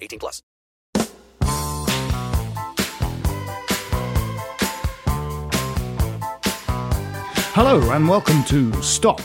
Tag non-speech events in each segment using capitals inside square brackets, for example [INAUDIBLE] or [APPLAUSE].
18 plus. Hello and welcome to Stop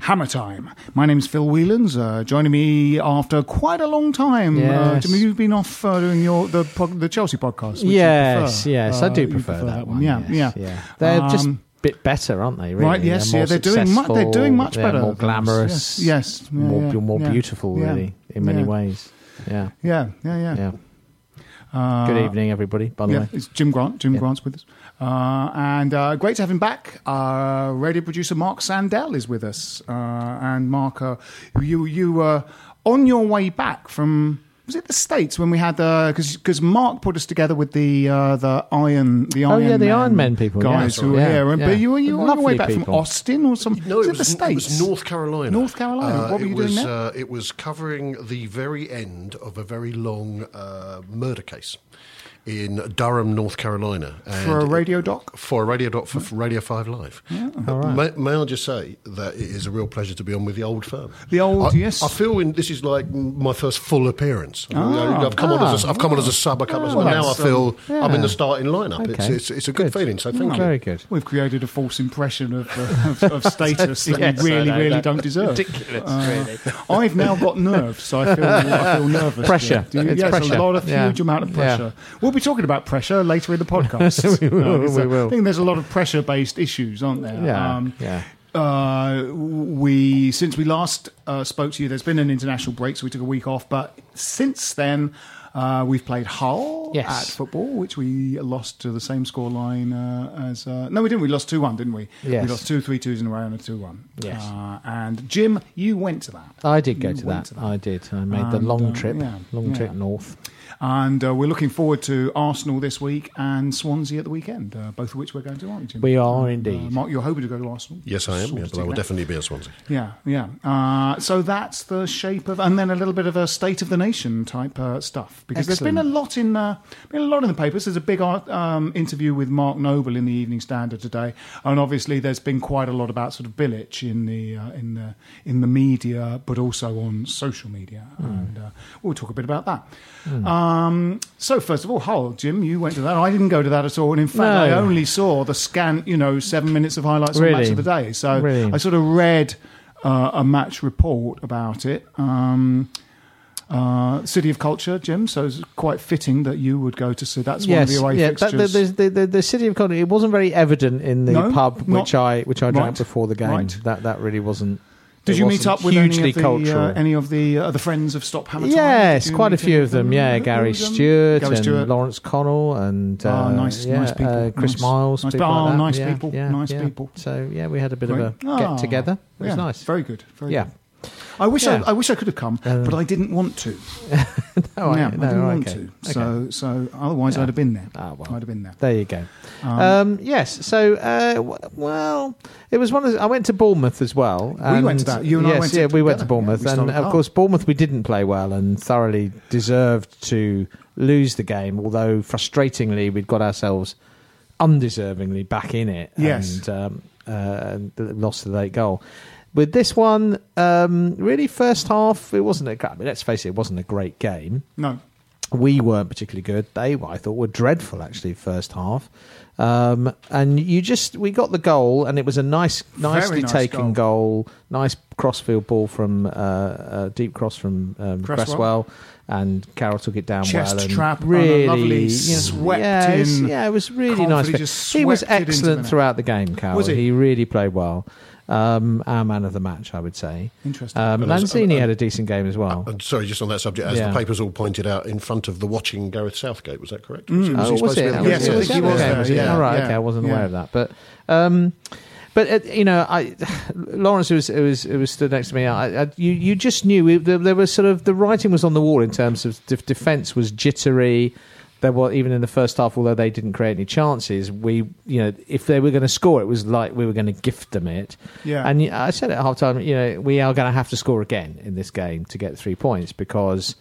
Hammer Time. My name's Phil Whelans. Uh, joining me after quite a long time. Uh, Yes. Jimmy, you've been off uh, doing your the pod, the Chelsea podcast. which you Yes, prefer. yes, I Uh, do you prefer, that, one. Yeah, yes, yeah, yeah. They're just a Um, bit better, aren't they? Really? Right, yes, they're yeah, they're doing much. They're doing much successful, better. They're more glamorous. Yes, yes, yeah, more, yeah, more yeah, beautiful, yeah, really, in many yeah. ways. Yeah, Yeah, yeah, yeah. yeah. Uh, Good evening, everybody. By the yeah, way, it's Jim Grant. Jim Yeah. Grant's with us, uh, and uh, great to have him back. Uh, radio producer Mark Sandell is with us, uh, and Mark, uh, you you were on your way back from. Was it the states when we had the because Mark put us together with the uh, the Iron the Iron Oh, Iron yeah, the Man Iron Men people, yeah. guys who were Yeah, here, and yeah. but you were you were on your way back people. from Austin or some No, was it it was, the states it was North Carolina. North Carolina. Uh, what were you was, doing there? Uh, it was covering the very end of a very long uh, murder case in Durham, North Carolina. for a radio doc. For a radio doc for Radio 5 Live. Uh, may, may I just say that it is a real pleasure to be on with the old firm. The old- I, yes. I feel in, this is like my first full appearance. Ah. I've come on as a, I've come on as a sub a couple of Oh, times. Now I feel um, I'm in the starting lineup. It's, Okay. it's, it's a good, Good. feeling, so thank you. very good. We've created a false impression of, uh, [LAUGHS] of, of status that Yes, we really, know, really don't deserve. ridiculous, Uh, I've now got nerves, so I feel, I feel [LAUGHS] nervous. Pressure. It's yes, pressure. a lot of Yeah. huge amount of pressure. We'll be talking about pressure later in the [LAUGHS] podcast. We will, Uh, we I think there's a lot of pressure-based issues, aren't there? Yeah, yeah. Uh, we since we last uh, spoke to you, there's been an international break, so we took a week off. But since then, uh, we've played Hull Yes. at football, which we lost to the same scoreline uh, as. Uh, no, we didn't. We lost two one, didn't we? Yes. We lost two three twos in a row and a two one. Yes. Uh, and Jim, you went to that. I did go to that. to I did. I made the long uh, trip, yeah, long yeah. trip north. And uh, we're looking forward to Arsenal this week and Swansea at the weekend, uh, both of which we're going to, aren't we, Jim? We are Uh, indeed. Mark, you're hoping to go to Arsenal? Yes, I am. Yeah, but I will definitely be at Swansea. Yeah, yeah. Uh, so that's the shape of, and then a little bit of a state of the nation type uh, stuff because there's been a lot in, uh, been a lot in the papers. There's a big art, um, interview with Mark Noble in the Evening Standard today, and obviously there's been quite a lot about sort of Bilic in the uh, in the in the media, but also on social media, and uh, we'll talk a bit about that. Um, so first of all, Hull, Jim, you went to that. I didn't go to that at all, and in fact, No. I only saw the scant, you know, seven minutes of highlights on match of the day. So Really? I sort of read uh, a match report about it. Um, uh, City of Culture, Jim. So it's quite fitting that you would go to see. That's one of the away yeah. That, the, fixtures. the, the, the city of Culture. It wasn't very evident in the No, pub not- which I which I drank right, before the game. right. That that really wasn't. Did you meet up with hugely any of the cultural? uh, any of the uh, the friends of Stop Hammer Time? yes, quite a few of them. Yeah, Gary was them? Stewart and Lawrence Connell and Ah, uh, nice- yeah, nice people. Uh, Chris Nice- Miles. nice people pe- like oh, nice Yeah, people, yeah, nice people. So yeah, we had a bit Great. of a Ah, get together. It was nice. Very good. Very Yeah. good. I wish Yeah. I, I wish I could have come, but I didn't want to. [LAUGHS] No, I- yeah, I didn't want to. Okay. So, so otherwise, I'd have been there. Ah, well. I'd have been there. There you go. Um, yes. So, uh, w- well, it was one of. The, I went to Bournemouth as well. We went to that. You and I yes, went yeah, to- we went to. Bournemouth, Yeah, and of course, Bournemouth we didn't play well and thoroughly deserved to lose the game. Although frustratingly, we'd got ourselves undeservingly back in it. Yes. and, um, uh, and lost the late goal. With this one, um, really, first half it wasn't a. I mean, let's face it, it wasn't a great game No. we weren't particularly good. They, I thought, were dreadful actually first half. Um, and you just we got the goal, and it was a nice, nicely nice taken goal. nice crossfield ball from uh, uh, deep cross from um, Cresswell. Cresswell. and Carroll took it down Chest well. And trap, and a really, lovely you know, swept yeah, it was, in yeah, it was really nice. he He, just he was the excellent throughout the game. Carroll, Was he? he really played well. Um, our man of the match, I would say. Interesting. Um, Lanzini and- had a decent game as well. And sorry, just on that subject, as Yeah. the papers all pointed out, in front of the watching Gareth Southgate, was that correct? Mm. Was he- was he Oh, was supposed it? at the Yes, game? I think he was there, it? yeah, All right, yeah, okay, I wasn't aware of that, but um, but uh, you know, I [SIGHS] Lawrence who was who was who was stood next to me. I, I, you you just knew it, there, there was sort of the writing was on the wall in terms of def- defense was jittery. There were even in the first half, although they didn't create any chances. We, you know, if they were going to score, it was like we were going to gift them it. Yeah. And I said at half time, you know, we are going to have to score again in this game to get three points because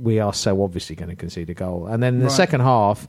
we are so obviously going to concede a goal. And then in the Right. second half,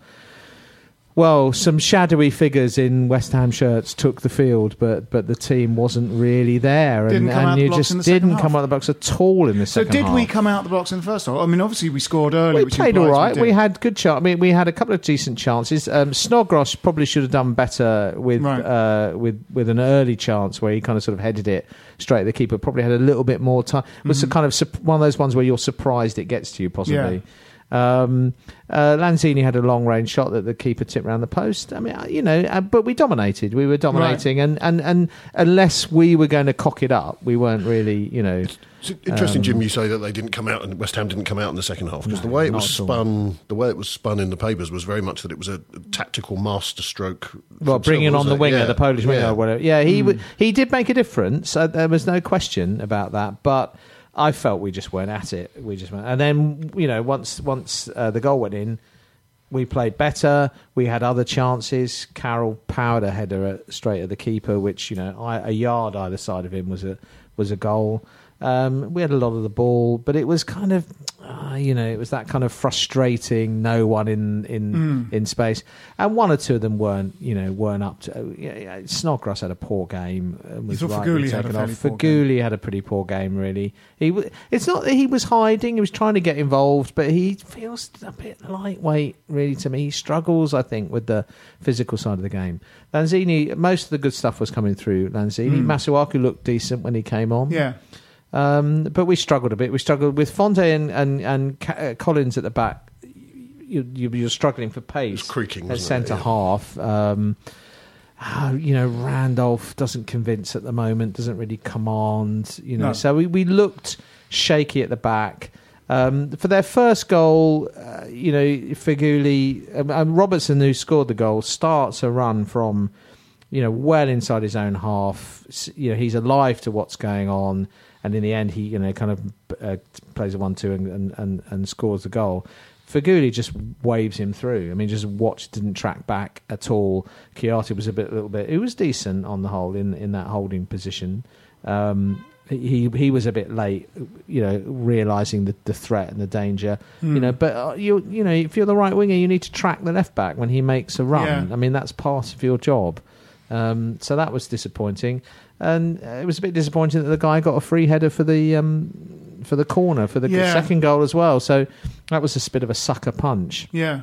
well, some shadowy figures in West Ham shirts took the field, but but the team wasn't really there, and, and the you just the second didn't come out of the box at all in the second half. So did half. we come out of the box in the first half? I mean, obviously we scored early. We played all right. did. We, had good chance. I mean, we had a couple of decent chances. Um, Snodgrass probably should have done better with Right. uh, with with an early chance where he kind of sort of headed it straight at the keeper. Probably had a little bit more time. It was a kind of one of those ones where you're surprised it gets to you, possibly. Um, uh, Lanzini had a long range shot that the keeper tipped around the post. I mean, uh, you know, uh, but we dominated. We were dominating, and, and, and unless we were going to cock it up, we weren't really, you know. It's interesting, Jim. You say that they didn't come out, and West Ham didn't come out in the second half because No, the way it was spun, the way it was spun in the papers was very much that it was a tactical masterstroke. Well, bringing on the it? winger, Yeah, the Polish winger, yeah. or whatever. Yeah, he w- he did make a difference. Uh, there was no question about that. But I felt we just weren't at it. We just weren't. And then you know, once once uh, the goal went in, we played better. We had other chances. Carroll powered a header at, straight at the keeper, which you know, I, a yard either side of him was a was a goal. Um, we had a lot of the ball, but it was kind of, uh, you know, it was that kind of frustrating. No one in in Mm. in space, and one or two of them weren't, you know, weren't up to. Uh, yeah, Snodgrass had a poor game. And was rightly Feghouli had a taken off. Feghouli had a pretty poor game, really. He, w- it's not that he was hiding; he was trying to get involved, but he feels a bit lightweight, really. To me, he struggles, I think, with the physical side of the game. Lanzini, most of the good stuff was coming through. Lanzini, Masuaku looked decent when he came on. Yeah. Um, but we struggled a bit. We struggled with Fonte and and, and Ca- uh, Collins at the back. You, you, you're struggling for pace. was creaking, at centre Yeah. half. Um, ah, you know, Randolph doesn't convince at the moment. Doesn't really command. You know, No. so we, we looked shaky at the back. Um, for their first goal, uh, you know, Feghouli, um, um, Robertson, who scored the goal, starts a run from, you know, well inside his own half. You know, he's alive to what's going on, and in the end, he, you know, kind of uh, plays a one-two and, and, and, and scores the goal. Feghouli just waves him through. I mean, just watch, didn't track back at all. Kouyaté was a bit, a little bit. He was decent on the whole in in that holding position. Um, he he was a bit late, you know, realizing the, the threat and the danger, you know. But uh, you you know, if you're the right winger, you need to track the left back when he makes a run. Yeah. I mean, that's part of your job. Um, so that was disappointing, and uh, it was a bit disappointing that the guy got a free header for the um, for the corner for the Yeah. second goal as well. So that was a bit of a sucker punch, Yeah.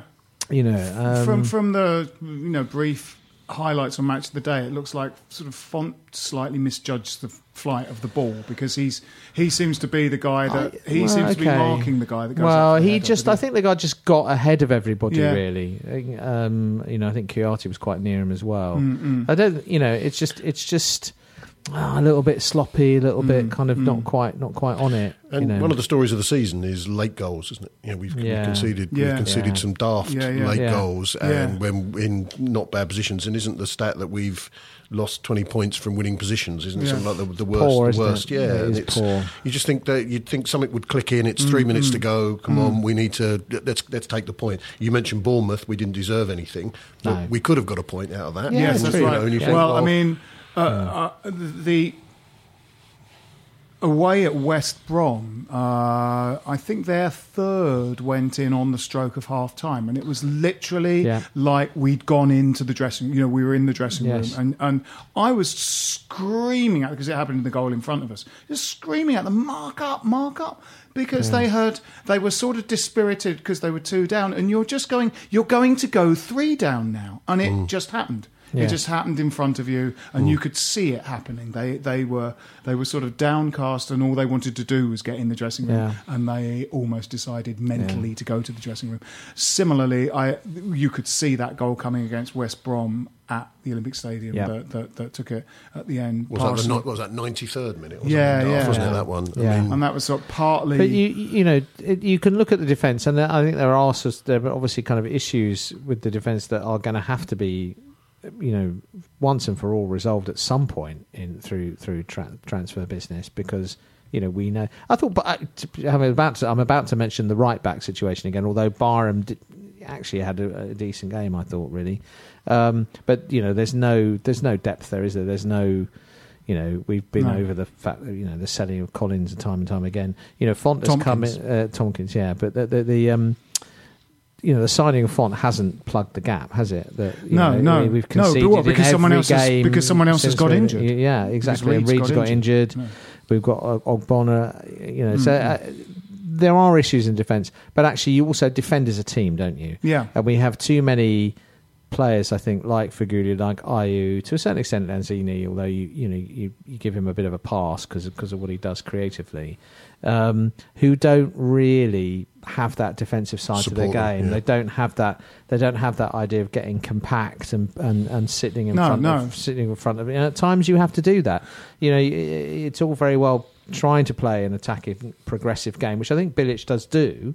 you know. Um, from from the you know brief highlights on match of the day, it looks like sort of Fonte slightly misjudged the flight of the ball because he's he seems to be the guy that he well, seems to be marking the guy that goes. well, up for the he just, I think the guy just got ahead of everybody. Yeah. Really, um, you know, I think Kouyaté was quite near him as well. Mm, I don't, you know, it's just, it's just, ah, a little bit sloppy, a little Mm, bit kind of not quite not quite on it. And you know. one of the stories of the season is late goals, isn't it? You know, we've, Yeah. we've conceded Yeah. we've conceded Yeah. some daft Yeah, yeah. late Yeah. goals, Yeah. and when in not bad positions. And isn't the stat that we've lost twenty points from winning positions? Isn't it Yeah. something like the, the worst? Poor, the isn't it? worst, yeah. Yeah, it and is it's, poor. You just think that you'd think something would click in. It's 3 minutes to go. Come on, we need to let's let's take the point. You mentioned Bournemouth. We didn't deserve anything, but No. we could have got a point out of that. Yeah, yes, it's that's You know, right. and you think, well, I mean, uh, uh, the away at West Brom, uh, I think their third went in on the stroke of half time, and it was literally Yeah. like we'd gone into the dressing. You know, we were in the dressing Yes. room, and and I was screaming at because it happened in the goal in front of us, just screaming at them, mark up, mark up. Because they heard they were sort of dispirited because they were two down, and you're just going, you're going to go three down now, and it just happened. Yeah. It just happened in front of you, and you could see it happening. They they were they were sort of downcast, and all they wanted to do was get in the dressing room, Yeah. and they almost decided mentally to go to the dressing room. Similarly, I you could see that goal coming against West Brom at the Olympic Stadium Yeah. that, that, that took it at the end. Was that, the, past- ni- what was that ninety third minute? Or Yeah, something daft, yeah. wasn't it that one? Yeah. I mean, and that was sort of partly. But you you know it, you can look at the defense, and I think there are also, there are obviously kind of issues with the defense that are going to have to be, you know, once and for all resolved at some point in through through tra- transfer business because. You know, we know. I thought, but I, I'm about to. I'm about to mention the right back situation again. Although Byram did, actually had a, a decent game, I thought really. Um, but you know, there's no there's no depth there, is there? There's no you know, we've been No. over the fact that you know the selling of Collins time and time again. You know, Fonte has come Tomkins. in, uh, Tomkins, yeah, but the the, the um, you know the signing of Fonte hasn't plugged the gap, has it? That, you No, know, no. we- we've No, but conceded what, because someone else has- because someone else has got we- injured. Yeah, exactly. Reid's Reid's got got injured. injured. No. We've got Og- Ogbonna. You know, so. Uh, there are issues in defence, but actually, you also defend as a team, don't you? Yeah. And we have too many players, I think, like Feghouli, like Ayew, to a certain extent Lanzini, although you you know you, you give him a bit of a pass because because of what he does creatively, um, who don't really have that defensive side to their game. yeah. They don't have that. They don't have that idea of getting compact and and, and sitting in No, front no. of sitting in front of. And at times you have to do that. You know, it's all very well trying to play an attacking, progressive game, which I think Bilic does do.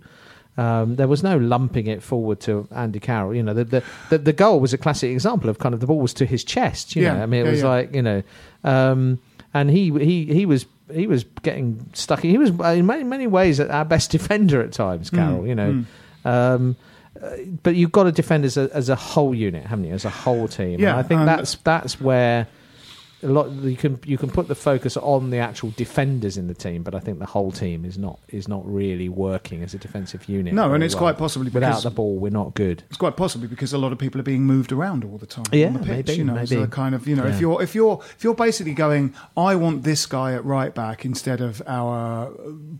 Um, there was no lumping it forward to Andy Carroll. You know, the, the the the goal was a classic example of kind of the ball was to his chest. You Yeah, know, I mean, it yeah, was like you know, um, and he he he was he was getting stuck. He was in many many ways our best [LAUGHS] defender at times. Carroll, you know. Um, uh, but you've got to defend as a as a whole unit, haven't you? As a whole team. And Yeah, I think and- that's that's where a lot you can you can put the focus on the actual defenders in the team, but I think the whole team is not is not really working as a defensive unit. No, and it's well. quite possibly because without the ball, we're not good. It's quite possibly because a lot of people are being moved around all the time Yeah, on the pitch. maybe, you know, maybe. they're kind of you know, Yeah. if you're if you're if you're basically going, I want this guy at right back instead of our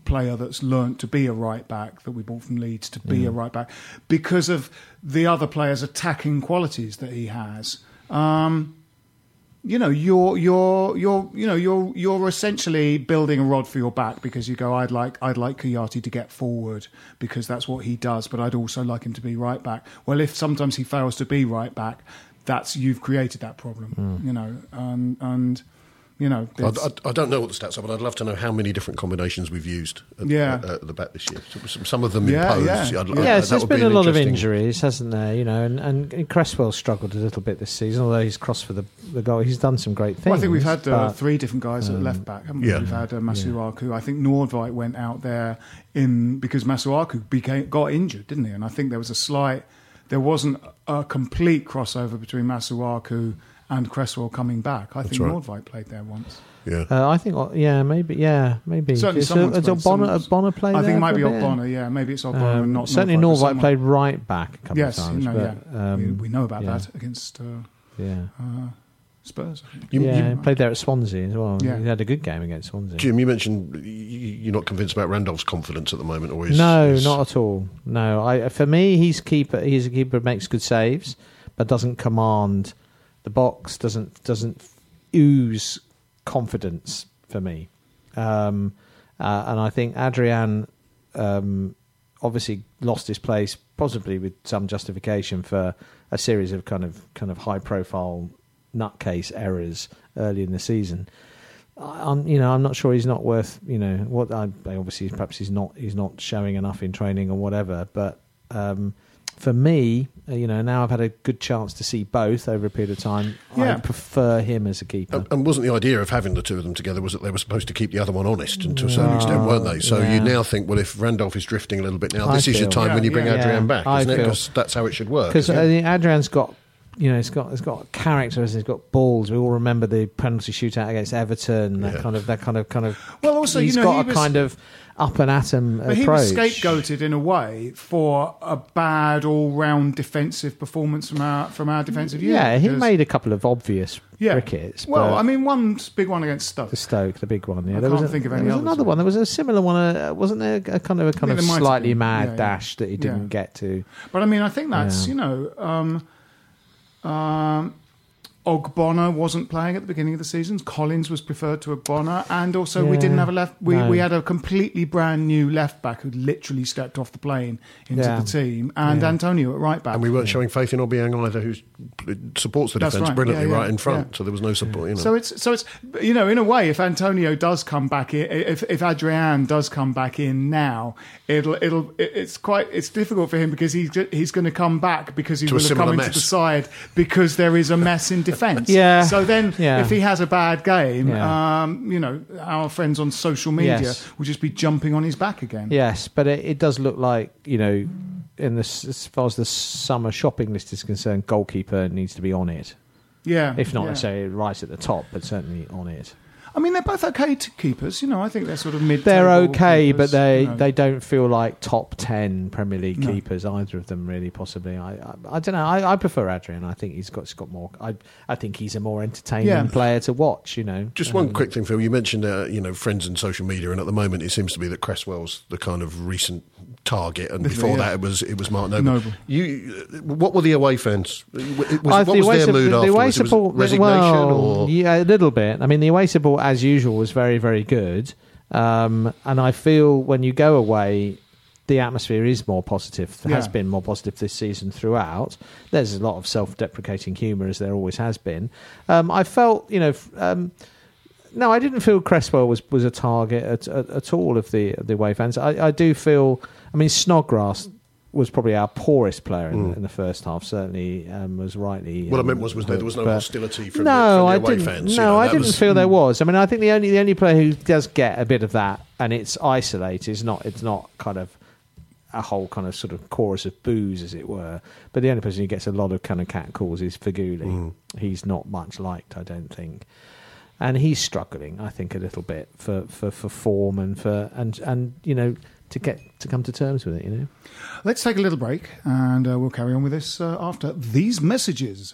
player that's learnt to be a right back that we bought from Leeds to be a right back because of the other player's attacking qualities that he has. Um, you know you're you're you're you know you're you're essentially building a rod for your back because you go I'd like I'd like Kouyaté to get forward because that's what he does but I'd also like him to be right back. Well if sometimes he fails to be right back that's you've created that problem hmm. you know and and you know I, I, I don't know what the stats are, but I'd love to know how many different combinations we've used at, Yeah. at, at the back this year. Some, some of them Yeah, imposed. yeah. I'd- Yeah. I'd- Yes, that there's would be been a lot of injuries, hasn't there? You know, and, and Cresswell struggled a little bit this season, although he's crossed for the, the goal. He's done some great things. Well, I think we've had uh, three different guys at left back, haven't we? yeah. We've had uh, Masuaku. I think Nordtveit went out there in because Masuaku became got injured, didn't he? And I think there was a slight, there wasn't a complete crossover between Masuaku and Cresswell coming back. I think right. Nordtveit played there once. Yeah. Uh, I think, uh, yeah, maybe, yeah, maybe. Certainly, Is, someone's is played. Ogbonna, Some- Ogbonna played I think there it might be a bit? Ogbonna. Yeah, maybe it's Ogbonna Um, and not certainly, Nordtveit, but played right back a couple Yes, of times. no, but, yeah, we, um, we know about yeah. that against uh, Yeah, uh, Spurs. You- yeah, you- he played there at Swansea as well. Yeah. He had a good game against Swansea. Jim, you mentioned y- y- you're not convinced about Randolph's confidence at the moment, or is no, is- not at all. No, I for me, he's keeper. He's a keeper who makes good saves, but doesn't command the box. Doesn't doesn't ooze confidence for me. Um, uh, and I think Adrian um, obviously lost his place, possibly with some justification for a series of kind of kind of high profile nutcase errors early in the season. I'm, you know, I'm not sure he's not worth, you know, what. I, obviously, perhaps he's not, he's not showing enough in training or whatever. But um, for me, uh, you know, now I've had a good chance to see both over a period of time. Yeah. I prefer him as a keeper. And, and wasn't the idea of having the two of them together was that they were supposed to keep the other one honest, and to a certain extent, weren't they? So yeah. you now think, well, if Randolph is drifting a little bit now, I this is your feel- time when you bring yeah. Adrian Yeah, back, isn't it? Because that's how it should work. Because I think Adrian's got, you know, it's got it's got character, it's got balls. We all remember the penalty shootout against Everton. That Yeah. kind of that kind of kind of. Well, also, you he's know, got he a was- kind of up and atom But approach. he was scapegoated in a way for a bad all-round defensive performance from our from our defensive unit. Yeah, he made a couple of obvious yeah. wickets. Well, I mean, one big one against Stoke. the Stoke, the big one. Yeah, I there was can't a, think of any. there was others, another one. There was a similar one. Uh, wasn't there a kind of a kind of there might have slightly mad Yeah, yeah. dash that he didn't Yeah. get to? But I mean, I think that's Yeah. you know, um, um, Ogbonna wasn't playing at the beginning of the season. Collins was preferred to Ogbonna, and also we didn't have a left. We, No. we had a completely brand new left back who literally stepped off the plane into Yeah. the team, and Yeah. Antonio at right back. and we weren't showing faith in Obiang either, who supports the That's defence right. brilliantly Yeah, yeah, right in front. yeah. So there was no support. You know. So it's so it's you know in a way if Antonio does come back in if if Adrian does come back in now it'll it'll it's quite it's difficult for him because he's he's going to come back because he To will have come into mess. the side because there is a mess in defence. [LAUGHS] Yeah. So then Yeah. if he has a bad game, Yeah. um, you know our friends on social media Yes. will just be jumping on his back again. Yes, but it, it does look like you know, in the as far as the summer shopping list is concerned, goalkeeper needs to be on it. Yeah. If not yeah. necessarily right at the top, but certainly on it. I mean they're both okay to keepers. You know I think they're sort of mid. They're okay, but they, you know. they don't feel like top ten Premier League No. keepers either of them. Really, possibly. I I, I don't know. I, I prefer Adrian. I think he's got he's got more. I I think he's a more entertaining Yeah. player to watch. You know, Just Um, one quick thing, Phil. You mentioned, uh, you know, friends and social media, and at the moment it seems to be that Cresswell's the kind of recent target, and before yeah. that it was it was Mark Noble. Noble. You, uh, what were the away fans? Was, I- what the was away their sup- mood the away afterwards? It was support, resignation, well, or yeah, a little bit. I mean, the away support, as usual, was very, very good. Um, and I feel when you go away, the atmosphere is more positive. Has Yeah. been more positive this season throughout. There's a lot of self-deprecating humour, as there always has been. Um, I felt, you know. f- Um, no, I didn't feel Cresswell was, was a target at, at, at all of the the away fans. I, I do feel. I mean, Snodgrass was probably our poorest player in, the, in the first half. Certainly, um, was rightly. What I um, meant was, was there, there was no hostility from, no, the, from the I away didn't. fans. No, you know, I didn't was- feel there was. I mean, I think the only the only player who does get a bit of that, and it's isolated. It's not. It's not kind of a whole kind of sort of chorus of boos, as it were. But the only person who gets a lot of kind of cat calls is Feghouli. Mm. He's not much liked, I don't think. And he's struggling, I think, a little bit for, for, for form and for and and you know to get to come to terms with it. You know. Let's take a little break and uh, we'll carry on with this uh, after these messages.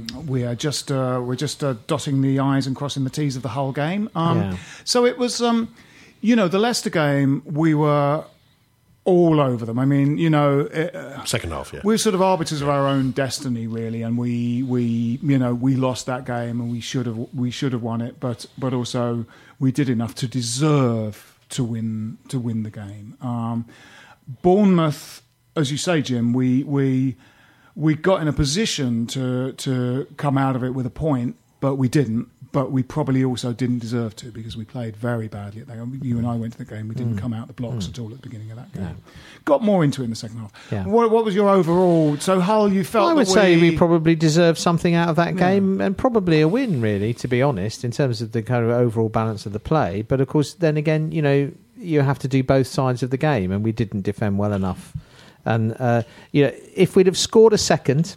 we are just uh, we're just uh, dotting the i's and crossing the t's of the whole game. Um, Yeah. So it was, um, you know, the Leicester game. We were all over them. I mean, you know, uh, second half, yeah. we're sort of arbiters of our own destiny, really, and we we you know we lost that game and we should have we should have won it, but but also we did enough to deserve to win to win the game. Um, Bournemouth, as you say, Jim, we we we got in a position to to come out of it with a point but we didn't. But we probably also didn't deserve to because we played very badly at that game. You and I went to the game. We didn't Mm. come out the blocks Mm. at all at the beginning of that game. Yeah. Got more into it in the second half. Yeah. What, what was your overall? So Hull, you felt I would that say we probably deserved something out of that Yeah. game and probably a win, really, to be honest, in terms of the kind of overall balance of the play. But of course, then again, you know, you have to do both sides of the game, and we didn't defend well enough. And uh, you know, if we'd have scored a second,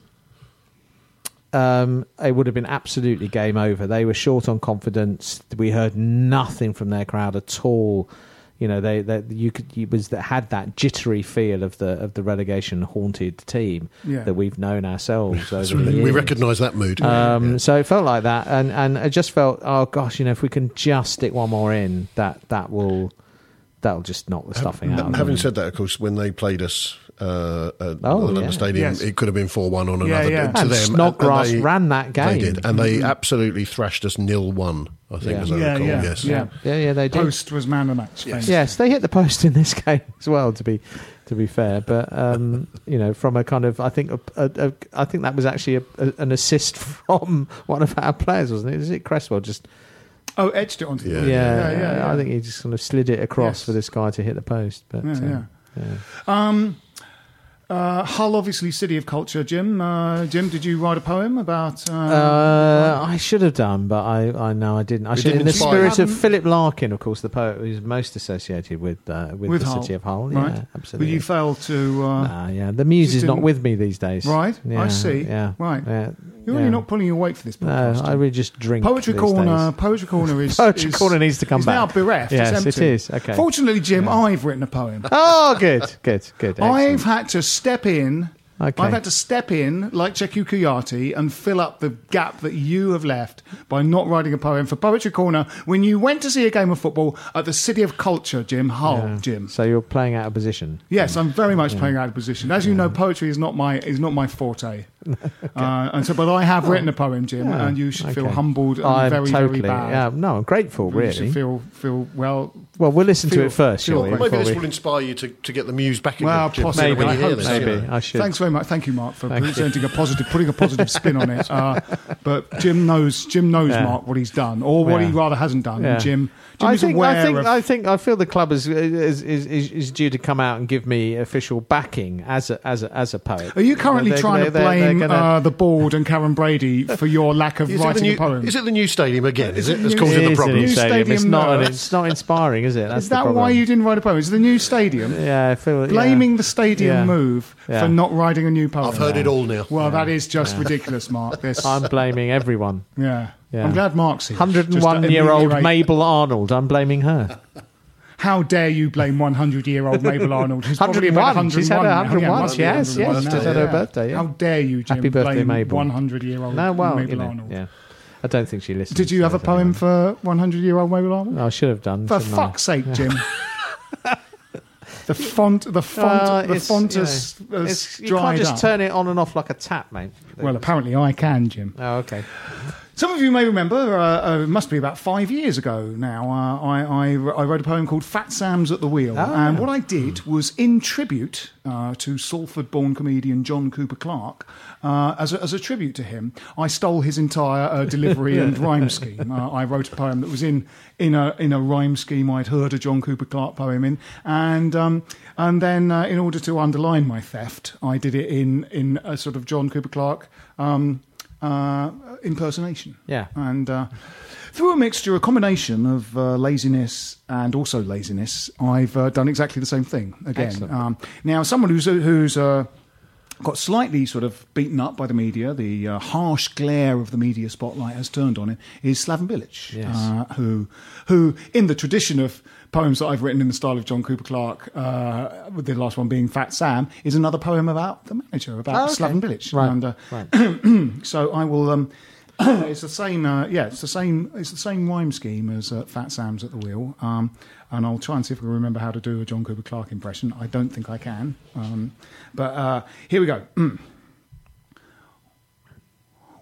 um, it would have been absolutely game over. They were short on confidence. We heard nothing from their crowd at all. You know, they, they you could you was that had that jittery feel of the of the relegation haunted team Yeah. that we've known ourselves over So the we recognise that mood. Um, So it felt like that, and and I just felt, oh gosh, you know, if we can just stick one more in, that that will that'll just knock the stuffing Ha- out. Having said that, of course, when they played us uh, at Oh, the London yeah. Stadium, Yes. it could have been 4 1 on Yeah, another yeah. to And them. Snodgrass they- ran that They game. did. And they Mhm. absolutely thrashed us nil 1, I think, as I yeah, recall. yeah, yes. yeah, yeah, yeah, they did. Post was man of the match. famous. Yes, they hit the post in this [LAUGHS] game as well. To be to be fair, but um, [LAUGHS] you know, from a kind of, I think, a, a, a, I think that was actually a, a, an assist [LAUGHS] from one of our players, wasn't it? Is it Cresswell just? Oh, edged it onto the Yeah, yeah, yeah, yeah, yeah. I think he just kind of slid it across Yes. for this guy to hit the post. But Yeah, uh, yeah. Um, uh, Hull, obviously, city of culture. Jim, uh, Jim, did you write a poem about? Uh, Uh, I should have done, but I, I know I didn't. I should, didn't in the spirit of Philip Larkin, of course, the poet who's most associated with uh, with, with the Hull, city of Hull. right? Yeah, absolutely. But you failed to. Uh, Ah, yeah, the muse is not with me these days. Right, I see. Yeah, Right. Yeah, You're, yeah. you're not pulling your weight for this No. I really just drink. Poetry corner. days. Poetry corner is [LAUGHS] Poetry is- corner needs to come back. now bereft. Yes, it's empty. is. Okay. Fortunately, Jim, I've written a poem. Oh, good, good, good. I've had to step in. Okay. I've had to step in, like Cheikhou Kouyaté, and fill up the gap that you have left by not writing a poem for Poetry Corner when you went to see a game of football at the City of Culture, Jim Hull, Yeah. Jim. So you're playing out of position. Yes, I'm very much Yeah. playing out of position. As you know, poetry is not my is not my forte. [LAUGHS] uh, and so, but I have written a poem, Jim, Yeah, and you should feel humbled and I'm very, totally, very bad. Yeah, no, I'm grateful. You Really. should feel feel well. well, we'll listen to it first, feel shall we? Maybe this we- will inspire you to, to get the muse back again. Well, Jim, possibly. when I you hear hope this, so. you know. I should. Thanks very much. Thank you, Mark, for Thank you. presenting a positive, putting a positive spin on it. [LAUGHS] Uh, but Jim knows, Jim knows, Yeah. Mark, what he's done, or what Yeah. he rather hasn't done. Yeah. And Jim, Jim I think, aware I think, of. I think, I feel the club is is, is is is due to come out and give me official backing as a as a as a poet. Are you currently They're- trying they're- to they're- they're blame gonna- uh, the board and Karren Brady for your lack of Is writing new, a poem? is it the new stadium again? Is it? it That's causing It the problem. new New stadium. It's not. nerves. It's not inspiring, is it? That's Is that why you didn't write a poem? Is it the new stadium? Yeah, I feel Blaming yeah. the stadium Yeah. move Yeah. for not writing a new poem. I've heard it all now. Well, that is just ridiculous, Mark. This, [LAUGHS] I'm blaming everyone. yeah. Yeah. I'm glad Mark's here. 101 year old Mabel Arnold. I'm blaming her. [LAUGHS] How dare you blame 100 year old Mabel Arnold? Who's probably about 101. She's had her 101 now. 101. Yes, yes, 101 she's now. had her birthday, yeah. How dare you, Jim, Happy birthday, blame Mabel. 100 year old No, well, Mabel you know, Arnold? yeah. I don't think she listens. Did you have a poem anyway. for 100 year old Mabel Arnold? I should have done. For shouldn't I? fuck's sake, Jim. [LAUGHS] the font, the font, Uh, the font you know, it's- you can't just up. turn it on and off like a tap, mate. Well, apparently I can, Jim. Oh, okay. Some of you may remember, uh, uh, it must be about five years ago now, uh, I, I, I wrote a poem called Fat Sam's at the Wheel. Oh, and yeah. what I did was, in tribute uh, to Salford born comedian John Cooper Clarke, uh, as, a, as a tribute to him, I stole his entire uh, delivery [LAUGHS] and rhyme scheme. Uh, I wrote a poem that was in, in, a, in a rhyme scheme I'd heard a John Cooper Clarke poem in. And, um, and then, uh, in order to underline my theft, I did it in, in a sort of John Cooper Clarke. Um, uh, impersonation. Yeah. And uh, through a mixture, a combination of uh, laziness and also laziness, I've uh, done exactly the same thing again. Um, now, someone who's who's uh, got slightly sort of beaten up by the media, the uh, harsh glare of the media spotlight has turned on him, is Slaven Bilic, Yes. uh, who, who, in the tradition of poems that I've written in the style of John Cooper Clarke, uh, with the last one being Fat Sam, is another poem about the manager, about Oh, okay. Slaven Bilic. Right, And, uh, right. [CLEARS THROAT] so I will. Um, [CLEARS THROAT] it's the same. Uh, yeah, it's the same. It's the same rhyme scheme as uh, Fat Sam's at the wheel. Um, and I'll try and see if I can remember how to do a John Cooper Clarke impression. I don't think I can. Um, but uh, here we go. [CLEARS THROAT]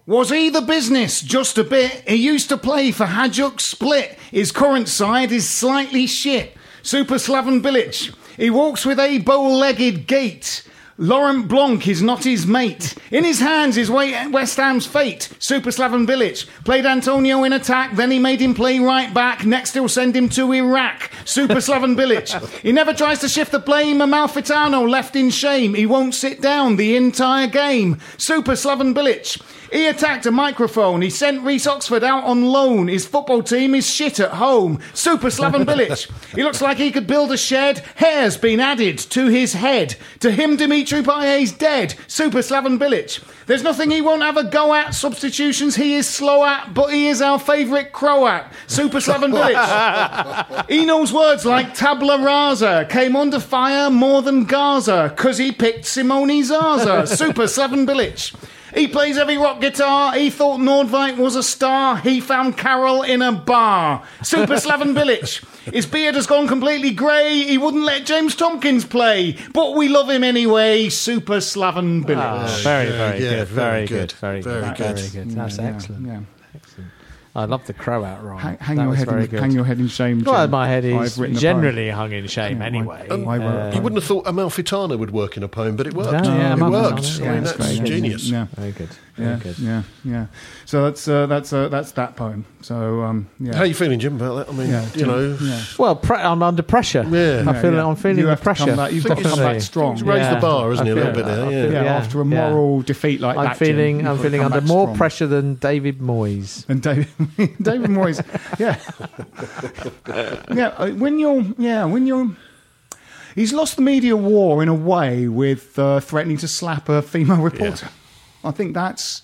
Was he the business? Just a bit. He used to play for Hajduk Split. His current side is slightly shit. Super Slaven Bilic. He walks with a bow-legged gait. Laurent Blanc is not his mate. In his hands is West Ham's fate. Super Slaven Bilic played Antonio in attack, then he made him play right back. Next he'll send him to Iraq. Super Slaven Bilic. He never tries to shift the blame. Amalfitano left in shame. He won't sit down the entire game. Super Slaven Bilic. He attacked a microphone. He sent Reece Oxford out on loan. His football team is shit at home. Super Slaven [LAUGHS] Bilic. He looks like he could build a shed. Hair's been added to his head. To him, Dimitri Payet's dead. Super Slaven Bilic. There's nothing he won't have a go at. Substitutions he is slow at, but he is our favourite Croat. Super Slaven Bilic. [LAUGHS] he knows words like tabla rasa, came under fire more than Gaza, cause he picked Simone Zaza. Super Slaven Bilic. He plays heavy rock guitar. He thought Nordtveit was a star. He found Carroll in a bar. Super Slaven [LAUGHS] Bilic. His beard has gone completely grey. He wouldn't let James Tomkins play, but we love him anyway. Super Slaven Bilic. Ah, very, very Yeah, good. very Very good. good. Very Very good. good. Very good. That's Yeah, excellent. yeah. Excellent. I love the crow out rhyme. Hang, hang your head in, good. hang your head in shame. Well, my head is I've generally hung in shame Yeah, anyway. I- I wrote a Uh, You wouldn't have thought Amalfitano would work in a poem, but it worked. No, yeah, it Amalfitano, worked. yeah, I mean, that's that's great. genius. Yeah. Very good. Yeah, Very good. yeah, yeah. So that's uh, that's uh, that's that poem. So um, yeah. How are you feeling, Jim, about that? I mean, Yeah, you Jim, know, yeah. Well, pre- I'm under pressure. Yeah. I feel, yeah. I'm feeling You the have to come pressure. back- you've got to come back strong. He's raised the bar, hasn't I he, a little bit there, yeah. feel- yeah, yeah, after a yeah. moral defeat like I'm that, Jim, feeling, you've I'm feeling under more strong. pressure than David Moyes. And David, [LAUGHS] David Moyes, yeah, [LAUGHS] yeah. uh, When you're, yeah, when you're, he's lost the media war in a way with uh, threatening to slap a female reporter. I think that's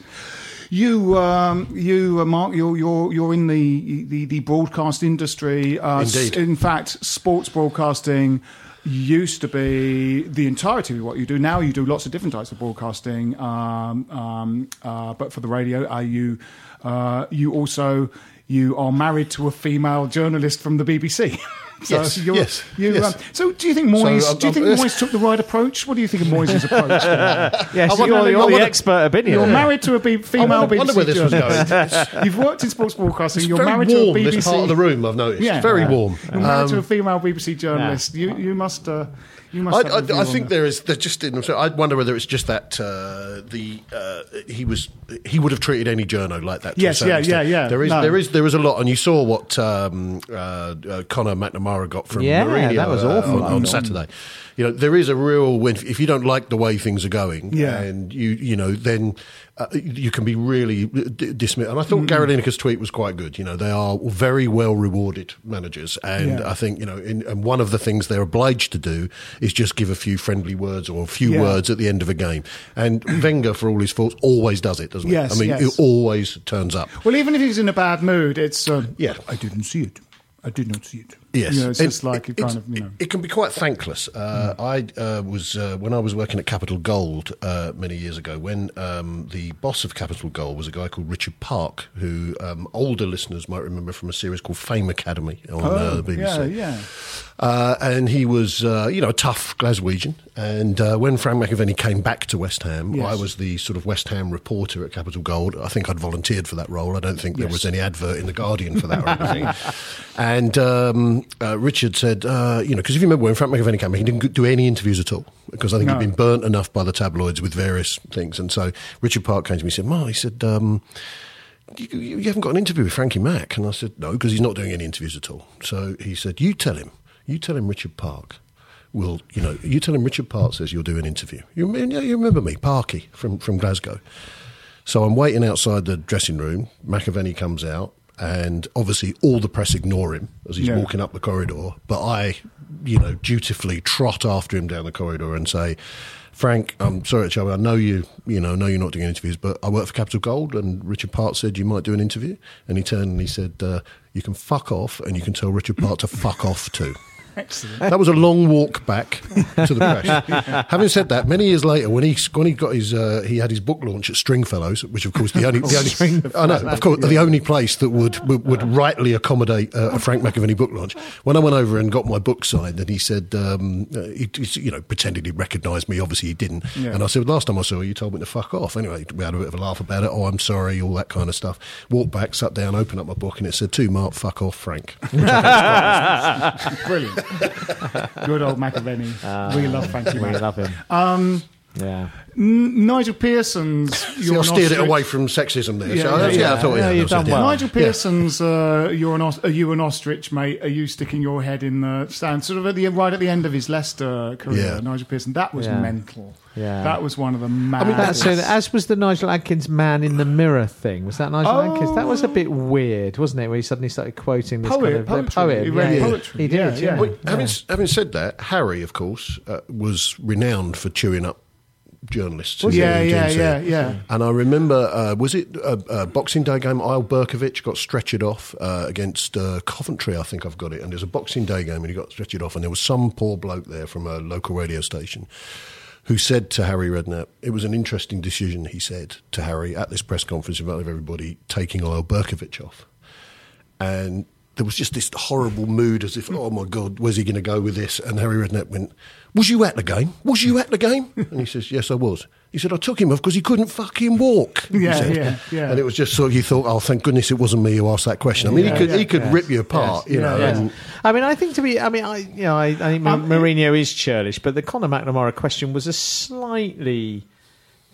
you, um, you, uh, Mark. You're you're you're in the the, the broadcast industry. Uh, s- Indeed. in fact, sports broadcasting used to be the entirety of what you do. Now you do lots of different types of broadcasting. Um, um, uh, but for the radio, uh, you uh, you also you are married to a female journalist from the BBC. [LAUGHS] so Yes, you're, yes, you, yes. Um, so do you think Moyes? So, um, do you think um, Moyes took the right approach? What do you think of Moyes' [LAUGHS] approach? Yes, I wonder- you're, I you're wonder- the expert opinion. You're married to a B- female I wonder- BBC wonder where this was journalist. going. [LAUGHS] You've worked in sports broadcasting. It's you're very married warm, to a BBC. this part of the room, I've noticed. It's very warm. You're married to a Um, female BBC journalist. You you must uh, you must. I, have I, I think that. there is. There just didn't. So I wonder whether it's just that uh, the uh, he was he would have treated any journo like that. To Yes, a yeah, extent. yeah, yeah. There is No. there is there is a lot, and you saw what um, uh, uh, Conor McNamara got from Yeah, Mourinho that was uh, awful. on, on Saturday. You know, there is a real when if you don't like the way things are going, Yeah. and you you know then. Uh, you can be really d- dismissed, and I thought Gary Lineker's tweet was quite good. You know, they are very well rewarded managers, and Yeah. I think you know, in, and one of the things they're obliged to do is just give a few friendly words or a few Yeah. words at the end of a game. And [CLEARS THROAT] Wenger, for all his faults, always does it, doesn't Yes, he? I mean, yes. it always turns up. Well, even if he's in a bad mood, it's uh, Yeah. I didn't see it. I did not see it. Yes, You know, it's It- just like it, kind of you know. it, can be quite thankless. Uh, I uh, was uh, when I was working at Capital Gold uh, many years ago. When um, the boss of Capital Gold was a guy called Richard Park, who um, older listeners might remember from a series called Fame Academy on uh, the BBC. Oh, yeah, yeah. Uh, and he was, uh, you know, a tough Glaswegian. And uh, when Frank McAvennie came back to West Ham, Yes. I was the sort of West Ham reporter at Capital Gold. I think I'd volunteered for that role. I don't think there Yes. was any advert in the Guardian for that or [LAUGHS] anything. and um, uh, Richard said, uh, you know, because if you remember when Frank McAvennie came, he didn't do any interviews at all because I think No. he'd been burnt enough by the tabloids with various things. And so Richard Park came to me and said, Mark, he said, um, you, you haven't got an interview with Frankie Mack. And I said, no, because he's not doing any interviews at all. So he said, you tell him, you tell him Richard Park will, you know, you tell him Richard Park says you'll do an interview. You, you remember me, Parky from, from Glasgow. So I'm waiting outside the dressing room. McAvennie comes out, and obviously all the press ignore him as he's Yeah. walking up the corridor. But I, you know, dutifully trot after him down the corridor and say, Frank, I'm sorry to trouble. I know you, you know, know you're not doing interviews, but I work for Capital Gold, and Richard Park said you might do an interview. And he turned and he said, uh, "You can fuck off, and you can tell Richard Park to fuck off too." Excellent. That was a long walk back to the press. [LAUGHS] Having said that, many years later, when he when he got his uh, he had his book launch at Stringfellows, which of course the only, the only I know of course the only place that would would, would rightly accommodate uh, a Frank McAvennie book launch. When I went over and got my book signed, and he said, um, uh, he, he, you know, pretended he recognised me. Obviously, he didn't. Yeah. And I said, last time I saw you, you told me to fuck off. Anyway, we had a bit of a laugh about it. Oh, I'm sorry, all that kind of stuff. Walked back, sat down, opened up my book, and it said, "To Mark, fuck off, Frank." [LAUGHS] [LAUGHS] Brilliant. Good old McAvennie. we love Frankie We Mack. love him. Um, Yeah. N- Nigel Pearson's. [LAUGHS] See, You're I steered it away from sexism there. so that's- yeah, I thought yeah, you've done well. Nigel [LAUGHS] Yeah. Pearson's uh, "You're an Os- are you an ostrich, mate? Are you sticking your head in the sand? Sort of at the right at the end of his Leicester career, Yeah. Nigel Pearson. That was Yeah. mental. Yeah. that was one of the mad. That's so, as was the Nigel Adkins man in the mirror thing. Was that Nigel Oh. Adkins? That was a bit weird, wasn't it? Where he suddenly started quoting this Poet, kind of uh, poetry. poet. He read yeah, poetry. He did. Yeah, Yeah, yeah. Well, having, having said that, Harry, of course, uh, was renowned for chewing up journalists. in yeah, yeah, yeah, yeah. And I remember, uh, was it a, a Boxing Day game? Eyal Berkovic got stretchered off uh, against uh, Coventry, I think I've got it. And there's a Boxing Day game and he got stretchered off. And there was some poor bloke there from a local radio station who said to Harry Redknapp, it was an interesting decision, he said to Harry at this press conference in front of everybody, taking Eyal Berkovic off. And there was just this horrible mood as if, oh my God, where's he going to go with this? And Harry Redknapp went, Was you at the game? Was you at the game? [LAUGHS] And he says, Yes, I was. He said, I took him off because he couldn't fucking walk. Yeah, yeah, yeah. And it was just sort of, you thought, oh, thank goodness it wasn't me who asked that question. I mean, Yeah, he could, yeah, he could yeah. rip you apart, Yes, you yeah, know. yeah. And, I mean, I think to be, I mean, I, you know, I, I think Um, Mourinho is churlish, but the Conor McNamara question was a slightly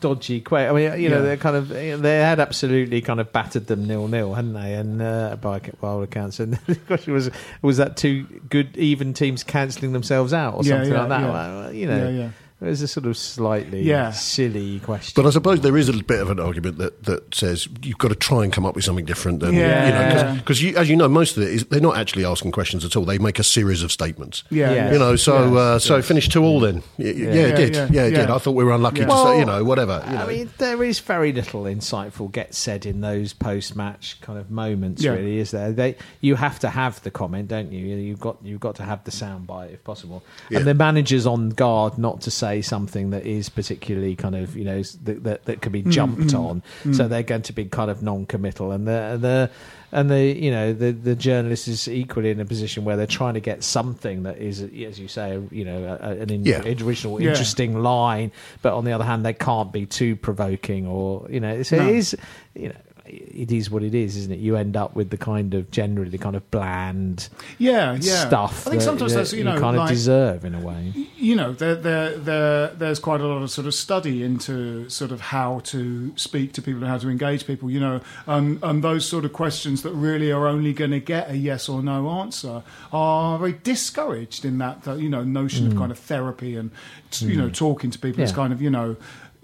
dodgy question. I mean, you know, Yeah. they kind of, they had absolutely kind of battered them nil nil, hadn't they? And uh, by, all accounts, [LAUGHS] and the question was, was that two good even teams cancelling themselves out or Yeah, something yeah, like that? you know, Yeah, yeah. it was a sort of slightly Yeah. silly question. But I suppose there is a bit of an argument that, that says you've got to try and come up with something different than Yeah. you know because you, as you know most of it is they're not actually asking questions at all. They make a series of statements. Yeah, Yeah. You know, so Yes, uh, so finish two all then. Y- y- Yeah, Yeah, it did. yeah, Yeah, it did. I thought we were unlucky Yeah. to say, Well, you know, whatever. You know. I mean, there is very little insightful gets said in those post-match kind of moments. Yeah. Really, is there? They you have to have the comment, don't you? You've got you've got to have the soundbite if possible. Yeah. And the manager's on guard not to say something that is particularly kind of you know that that, that could Mm, be jumped on. So they're going to be kind of non-committal, and the the. And the you know the the journalist is equally in a position where they're trying to get something that is, as you say, you know, an in, Yeah. original, Yeah. interesting line, but on the other hand, they can't be too provoking or you know. So No. it is, you know, it is what it is, isn't it? You end up with the kind of generally the kind of bland Yeah, yeah. stuff. I think that- sometimes that that's you know kind of deserve in a way. you know, there, there, there, there's quite a lot of sort of study into sort of how to speak to people and how to engage people, you know, and, and those sort of questions that really are only going to get a yes or no answer are very discouraged in that, that you know, notion of mm. kind of therapy and, you know, mm. talking to people. Yeah. kind of, you know,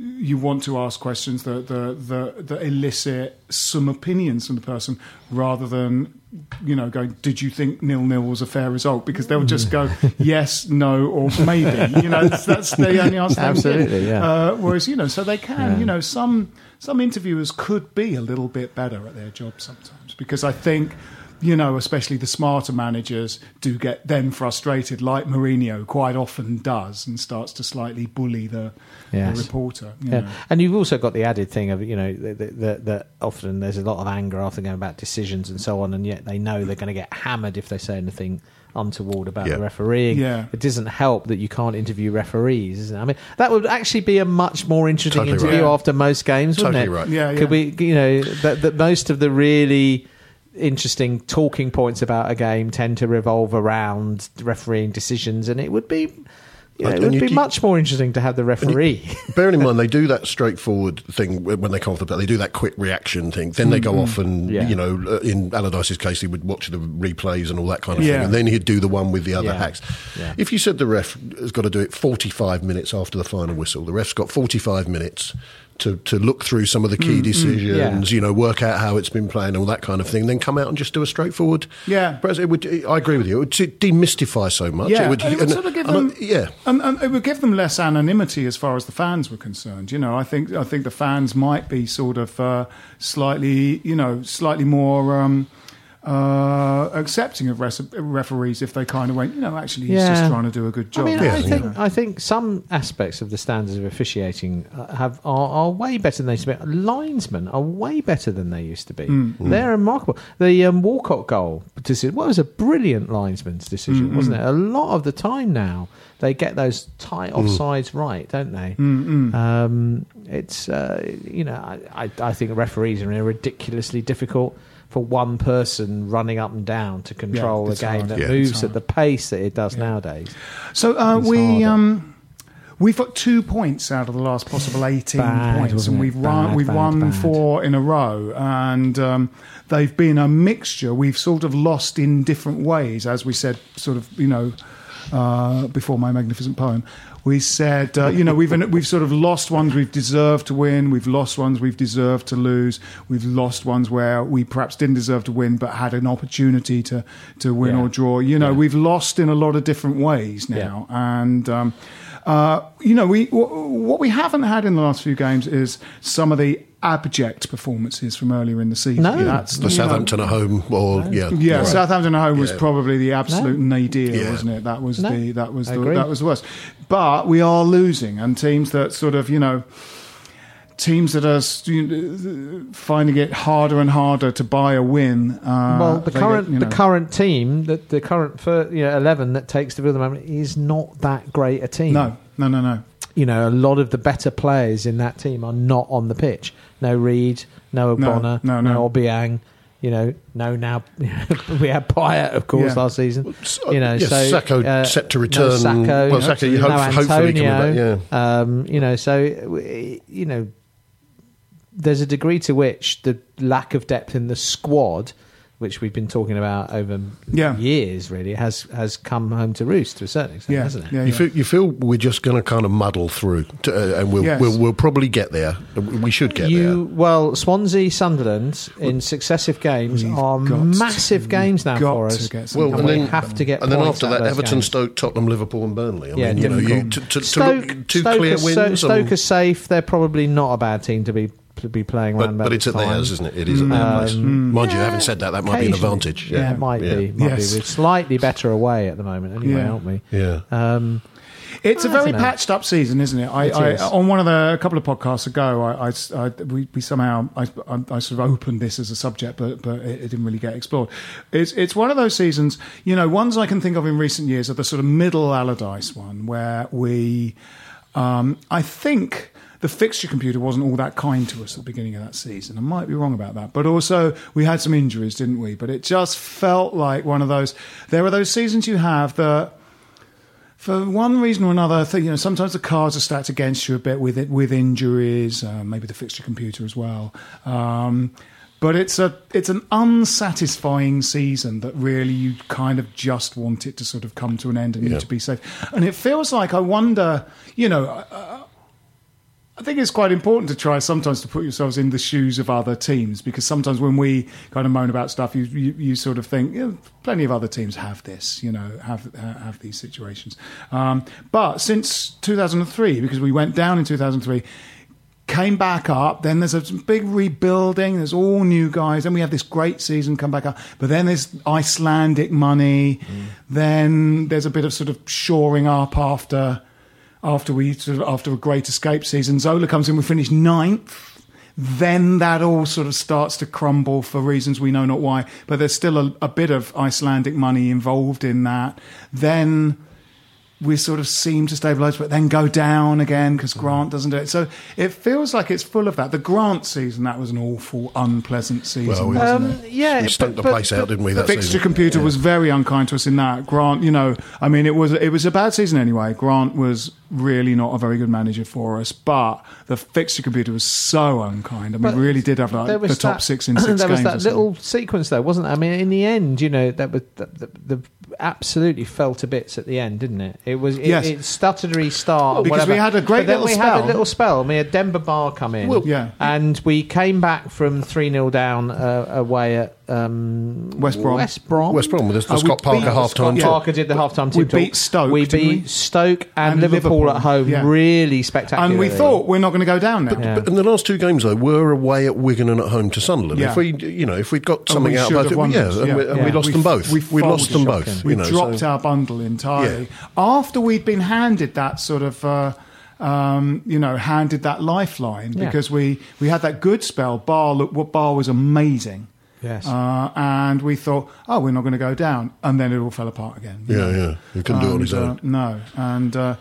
you want to ask questions that, that, that, that elicit some opinions from the person rather than you know going did you think nil nil was a fair result because they'll just go [LAUGHS] yes no or maybe you know that's, that's the only answer they will give. Absolutely, yeah. uh, whereas you know so they can Yeah. you know some some interviewers could be a little bit better at their job sometimes because I think you know, especially the smarter managers do get then frustrated, like Mourinho quite often does, and starts to slightly bully the, Yes. the reporter. you Yeah. know. And you've also got the added thing of, you know, that, that, that often there's a lot of anger after going about decisions and so on, and yet they know they're going to get hammered if they say anything untoward about Yeah. the refereeing. Yeah. It doesn't help that you can't interview referees, isn't it? I mean, that would actually be a much more interesting Totally interview right. after most games, wouldn't Totally it? right. Yeah, Could yeah. we, you know, that, that most of the really interesting talking points about a game tend to revolve around refereeing decisions, and it would be. You know, it would you- be you- much more interesting to have the referee. [LAUGHS] Bearing in mind, they do that straightforward thing when they come off the play. They do that quick reaction thing. Then they go off and, Yeah. you know, uh, in Allardyce's case, he would watch the replays and all that kind of Yeah. thing. And then he'd do the one with the other Yeah. hacks. If you said the ref has got to do it 45 minutes after the final whistle, the ref's got 45 minutes to, to look through some of the key decisions, Yeah. you know, work out how it's been playing, and all that kind of thing, then come out and just do a straightforward. Yeah. Press- It would, I agree with you. It would demystify so much. Yeah, it would, it would and- sort of give I- them, yeah. and, and it would give them less anonymity as far as the fans were concerned. You know, I think I think the fans might be sort of uh, slightly, you know, slightly more um, uh, accepting of res- referees if they kind of went, you know, actually he's just trying to do a good job. I mean, Yeah, I yeah. think I think some aspects of the standards of officiating uh, have are, are way better than they used to be. Linesmen are way better than they used to be. Mm. They're remarkable. The um, Walcott goal decision well, was a brilliant linesman's decision, Mm, wasn't it? A lot of the time now they get those tight offsides right, don't they? Um, it's uh, you know I, I I think referees are ridiculously difficult. For one person running up and down to control a game hard. that Yeah, moves at the pace that it does nowadays. So uh, we. Um, we've got two points out of the last possible eighteen Bad, points, and we've run, Bad, we've bad, won four in a row, and um, they've been a mixture. We've sort of lost in different ways, as we said, sort of, you know, uh, before my magnificent poem. We said, uh, you know, we've we've sort of lost ones we've deserved to win. We've lost ones we've deserved to lose. We've lost ones where we perhaps didn't deserve to win, but had an opportunity to to win Yeah. or draw. You know, we've lost in a lot of different ways now, and. Um, uh, you know, we w- what we haven't had in the last few games is some of the abject performances from earlier in the season. No. That's The you know- Southampton at home, or yeah, yeah, right. Southampton at home was Yeah. probably the absolute nadir, Yeah. wasn't it? That was No, the that was the, that was the worst. But we are losing, and teams that sort of you know. Teams that are finding it harder and harder to buy a win. Uh, well, the current get, you know- the current team, the, the current fir- you know, eleven that takes the field at the moment is not that great a team. no, no, no, no. you know, a lot of the better players in that team are not on the pitch. No Reid, no No, Ogbonna, no, no. Obiang. You know, no. Now [LAUGHS] we had Payet, of course, Yeah. last season. You know, yes, so Sakho uh, set to no return. Sakho, well, Sakho, you hope, no hopefully coming back. Antonio, Yeah, um, you know, so you know, there's a degree to which the lack of depth in the squad, which we've been talking about over Yeah. years, really has has come home to roost to a certain extent, Yeah, hasn't it? yeah, You yeah. feel you feel we're just going to kind of muddle through, to, uh, and we'll, Yes. we'll we'll probably get there. We should get you well, Swansea, Sunderland in successive games We've are massive to- games now for us. get there. some Well, and and we then have to get and then after that, Everton, games. Stoke, Tottenham, Liverpool, and Burnley. I Yeah, mean, you know, you, difficult. to, to, to Stoke, look two Stoke clear are, wins. So, Stoke are safe. They're probably not a bad team to be to be playing but, around. but about it's at time. theirs, isn't it? It is at their place. Um, Mind you, having said that, that might be an advantage. Yeah, it might yeah. be. Might Yes. be. We're slightly better away at the moment. Anyway, Yeah. aren't we? Yeah. Um, It's a very patched up season, isn't it? I, It I, is. on one of the a couple of podcasts ago, I, I- I- we, we somehow I, I, I sort of opened this as a subject, but but it, it didn't really get explored. It's it's one of those seasons, you know, ones I can think of in recent years are the sort of middle Allardyce one where we, um, I think. The fixture computer wasn't all that kind to us at the beginning of that season. I might be wrong about that, but also we had some injuries, didn't we? But it just felt like one of those. There are those seasons you have that for one reason or another, you know sometimes the cards are stacked against you a bit with it with injuries, uh, maybe the fixture computer as well. Um, but it's a it's an unsatisfying season that really you kind of just want it to sort of come to an end and you Yeah. to be safe. And it feels like I wonder, you know. Uh, I think it's quite important to try sometimes to put yourselves in the shoes of other teams because sometimes when we kind of moan about stuff, you you, you sort of think know, plenty of other teams have this, you know, have have these situations. Um, but since 2003, because we went down in 2003, came back up. Then there's a big rebuilding. There's all new guys. Then we have this great season come back up. But then there's Icelandic money. Then there's a bit of sort of shoring up after after we sort of after a great escape season. Zola comes in. We finish ninth. Then that all sort of starts to crumble for reasons we know not why. But there's still a, a bit of Icelandic money involved in that. Then we sort of seem to stabilise, but then go down again because Grant doesn't do it. So it feels like it's full of that. The Grant season, that was an awful, unpleasant season. Well, wasn't um, it? yeah, we stunk but- the but- place out, didn't we? The That fixture season? computer was very unkind to us in that. Grant, you know, I mean, it was it was a bad season anyway. Grant was really not a very good manager for us, but the fixture computer was so unkind. I mean, But we really did have like there the was top that- six [CLEARS THROAT] in six there was games. or that little sequence though, wasn't there? I mean, in the end, you know, that was the, the, the absolutely fell to bits at the end, didn't it? It was it, Yes. it stuttery start and Because whatever. we had a great but little we had a little spell. We had Demba Ba come in, Well, yeah. and we came back from three 0 down uh, away at um, West Brom. West Brom. West Brom with the, the Uh, we Scott Parker half time Scott. Parker did the half-time We beat Stoke, We beat we? Stoke and, And Liverpool, Liverpool, at home. yeah. Really spectacular. and we thought we're not going to go down now. Yeah. But in the last two games, though, we're away at Wigan and at home to Sunderland. Yeah. If we, you know, if we'd got something out of have both, won yeah, and, we, and Yeah. we lost We- them both. we We, lost them folded. both. We you know, dropped so- our bundle entirely Yeah. after we'd been handed that sort of. Uh, um, you know, handed that lifeline Yeah. because we, we had that good spell. Ba look, what Ba was amazing, Yes. uh, and we thought, oh, we're not going to go down, and then it all fell apart again. Yeah, know. yeah. He couldn't do it on And, his uh, own. no, and uh,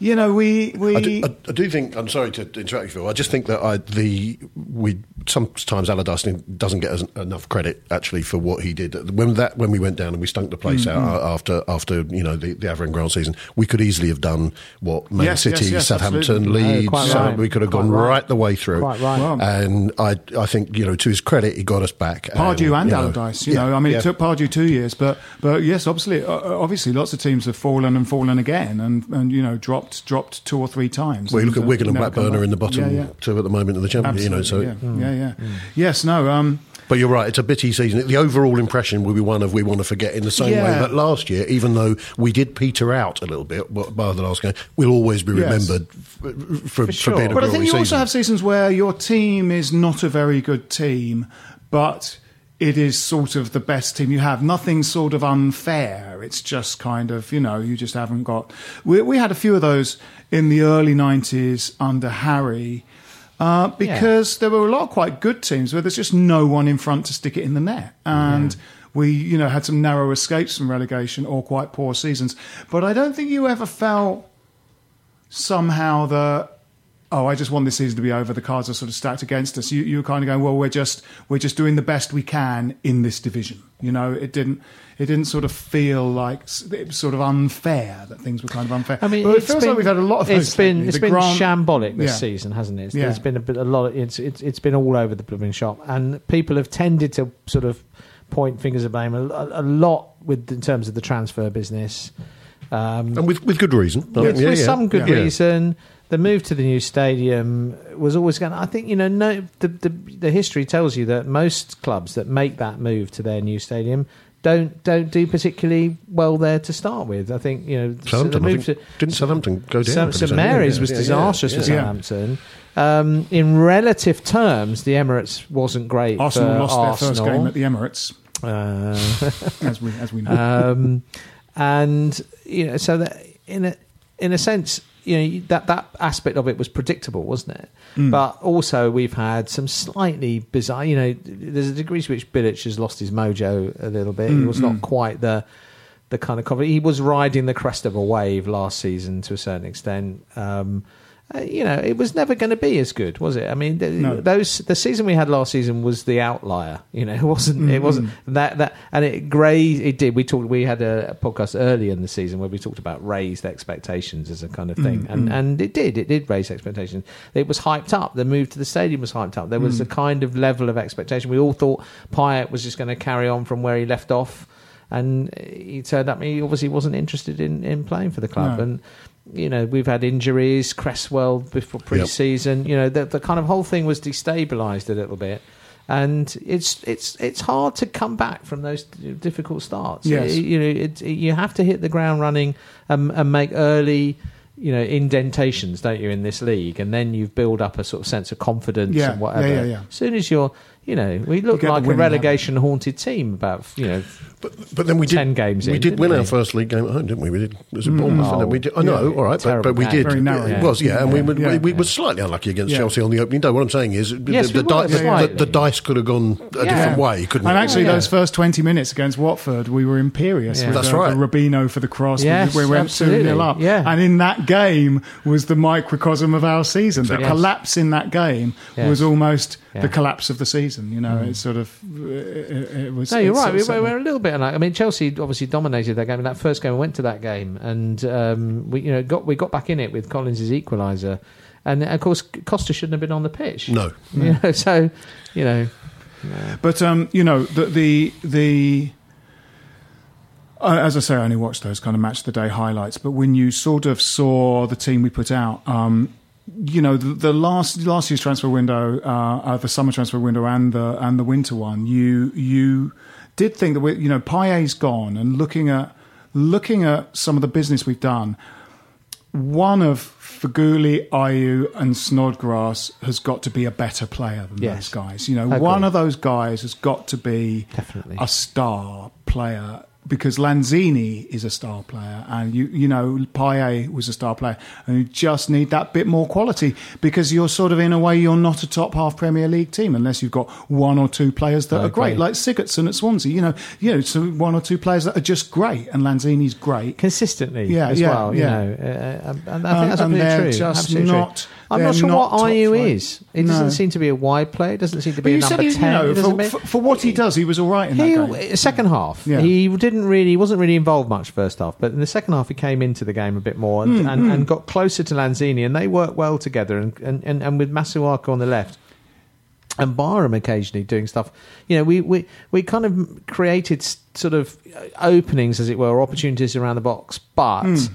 you know, we we I do, I, I do think I'm sorry to interrupt you, Phil. I just think that I, the we sometimes Allardyce doesn't get as- enough credit actually for what he did when that when we went down and we stunk the place Mm, out uh, after after you know the, the Avram Grant season. We could easily have done what Man Yes, City, yes, yes, Southampton, absolutely. Leeds. quite so right. we could have Quite gone right. right. the way through. Quite right. Well, And I I think you know to his credit he got us back. Pardew and you know, Allardyce. You yeah, know, I mean, yeah. it took Pardew two years, but but yes, obviously, uh, obviously, lots of teams have fallen and fallen again, and and you know, dropped dropped two or three times. Well, you look at Wigan and never Blackburn are in the bottom Yeah, yeah. two at the moment of the championship. You know, so Absolutely, yeah, yeah, yeah. Yes, no. Um, But you're right, it's a bitty season. The overall impression will be one of we want to forget in the same way Yeah. that last year, even though we did peter out a little bit b- by the last game, we'll always be remembered f- for, for, sure. being a but I think you season. also have seasons where your team is not a very good team, but it is sort of the best team you have. Nothing sort of unfair. It's just kind of, you know, you just haven't got. We, we had a few of those in the early 90s under Harry. Uh, because there were a lot of quite good teams where there's just no one in front to stick it in the net, and we, you know, had some narrow escapes from relegation or quite poor seasons. But I don't think you ever felt somehow that oh, I just want this season to be over. The cards are sort of stacked against us. You, you were kind of going, well, we're just we're just doing the best we can in this division. You know, it didn't it didn't sort of feel like it was sort of unfair that things were kind of unfair. I mean, but it feels been, like we've had a lot of It's been lately. it's The been Grant- shambolic this Yeah. season, hasn't it? Yeah. There's been a bit a lot. Of, it's it's it's been all over the blooming shop, and people have tended to sort of point fingers of blame a, a lot with in terms of the transfer business. Um, and with, with good reason. with, Yeah, with yeah. some good Yeah. reason. The move to the new stadium was always going. to I think you know, no, the, the the history tells you that most clubs that make that move to their new stadium don't don't do particularly well there to start with. I think you know, so the move think- to didn't Southampton go down St, pretty St? Mary's Yeah, was yeah, yeah, disastrous yeah. for Southampton. Um, in relative terms, the Emirates wasn't great. Arsenal for lost their first game at the Emirates, Uh, [LAUGHS] as we as we know. um, and you know, so that in a in a sense, you know, that that aspect of it was predictable, wasn't it? Mm. But also, we've had some slightly bizarre. You know, there's a degree to which Bilic has lost his mojo a little bit. he Mm, was mm. not quite the the kind of cover. He was riding the crest of a wave last season to a certain extent. Um, uh, you know, it was never going to be as good, was it? I mean, th- No. those the season we had last season was the outlier. You know, [LAUGHS] it wasn't. It Mm, wasn't that that, and it grazed. It did. We talked. We had a, a podcast earlier in the season where we talked about raised expectations as a kind of thing, Mm, and and it did. It did raise expectations. It was hyped up. The move to the stadium was hyped up. There was Mm. a kind of level of expectation. We all thought Payet was just going to carry on from where he left off. And he turned up. He obviously wasn't interested in, in playing for the club, No. and you know, we've had injuries, Cresswell before pre-season. You know, the, the kind of whole thing was destabilised a little bit, and it's it's it's hard to come back from those difficult starts. Yes. You- you know, it, you have to hit the ground running and, and make early. You know indentations, don't you, in this league, and then you build up a sort of sense of confidence Yeah, and whatever. yeah, yeah, yeah. As soon as you're, you know, we looked like a winning habit. relegation haunted team about you know But but then we did, ten games. We in, did win we? our first league game at home, didn't we? We did. It was at Mm. Bournemouth. and then Oh, we did, I know, yeah. all right, but, but we did. Very narrow. It was, yeah, and we, Yeah, we, yeah, we were slightly unlucky against Yeah. Chelsea on the opening day. What I'm saying is, Yes, the, we the, were, di- the, the, dice could have gone a Yeah. different way, couldn't And it? actually, Yeah. those first 20 minutes against Watford, we were imperious. Yeah. with That's the, right. The Rubino for the cross. Yes, we went 2 absolutely. 0 up. Yeah. And in that game was the microcosm of our season. The collapse in that game was almost Yeah. the collapse of the season. You know, it's sort of. It, it was. No, you're right. We, of we're, we're a little bit like. I mean, Chelsea obviously dominated that game. In that first game, we went to that game, and um, we, you know, got we got back in it with Collins' equaliser, and of course Costa shouldn't have been on the pitch. No. You know, [LAUGHS] so you know, But um, you know the the the. As I say, I only watched those kind of match of the day highlights. But when you sort of saw the team we put out, um, you know, the, the last last year's transfer window, uh, uh, the summer transfer window, and the and the winter one, you you did think that we, you know Payet's gone, and looking at looking at some of the business we've done, one of Feghouli, Ayew, and Snodgrass has got to be a better player than Yes. those guys. You know, one of those guys has got to be Definitely. a star player because Lanzini is a star player, and you you know Payet was a star player, and you just need that bit more quality because you're sort of in a way you're not a top half Premier League team unless you've got one or two players that I are great, like Sigurdsson at Swansea. You know, you know, so one or two players that are just great, and Lanzini's great. consistently Yeah, as yeah, well. You yeah. know, uh, uh, and I think Um, that's and absolutely they're true. just absolutely true. I'm not sure not what Ayew flight. is. It No. doesn't seem to be a wide player. It doesn't seem to be a number he, ten. know, for, mean- for, for what he does, he was all right in that game. second half, Yeah. he didn't really, he wasn't really involved much first half, but in the second half he came into the game a bit more and, Mm, and, mm. and got closer to Lanzini, and they worked well together. And, and, and, and with Masuaku on the left. And Byram occasionally doing stuff, you know. We, we, we kind of created sort of openings, as it were, opportunities around the box. But Mm.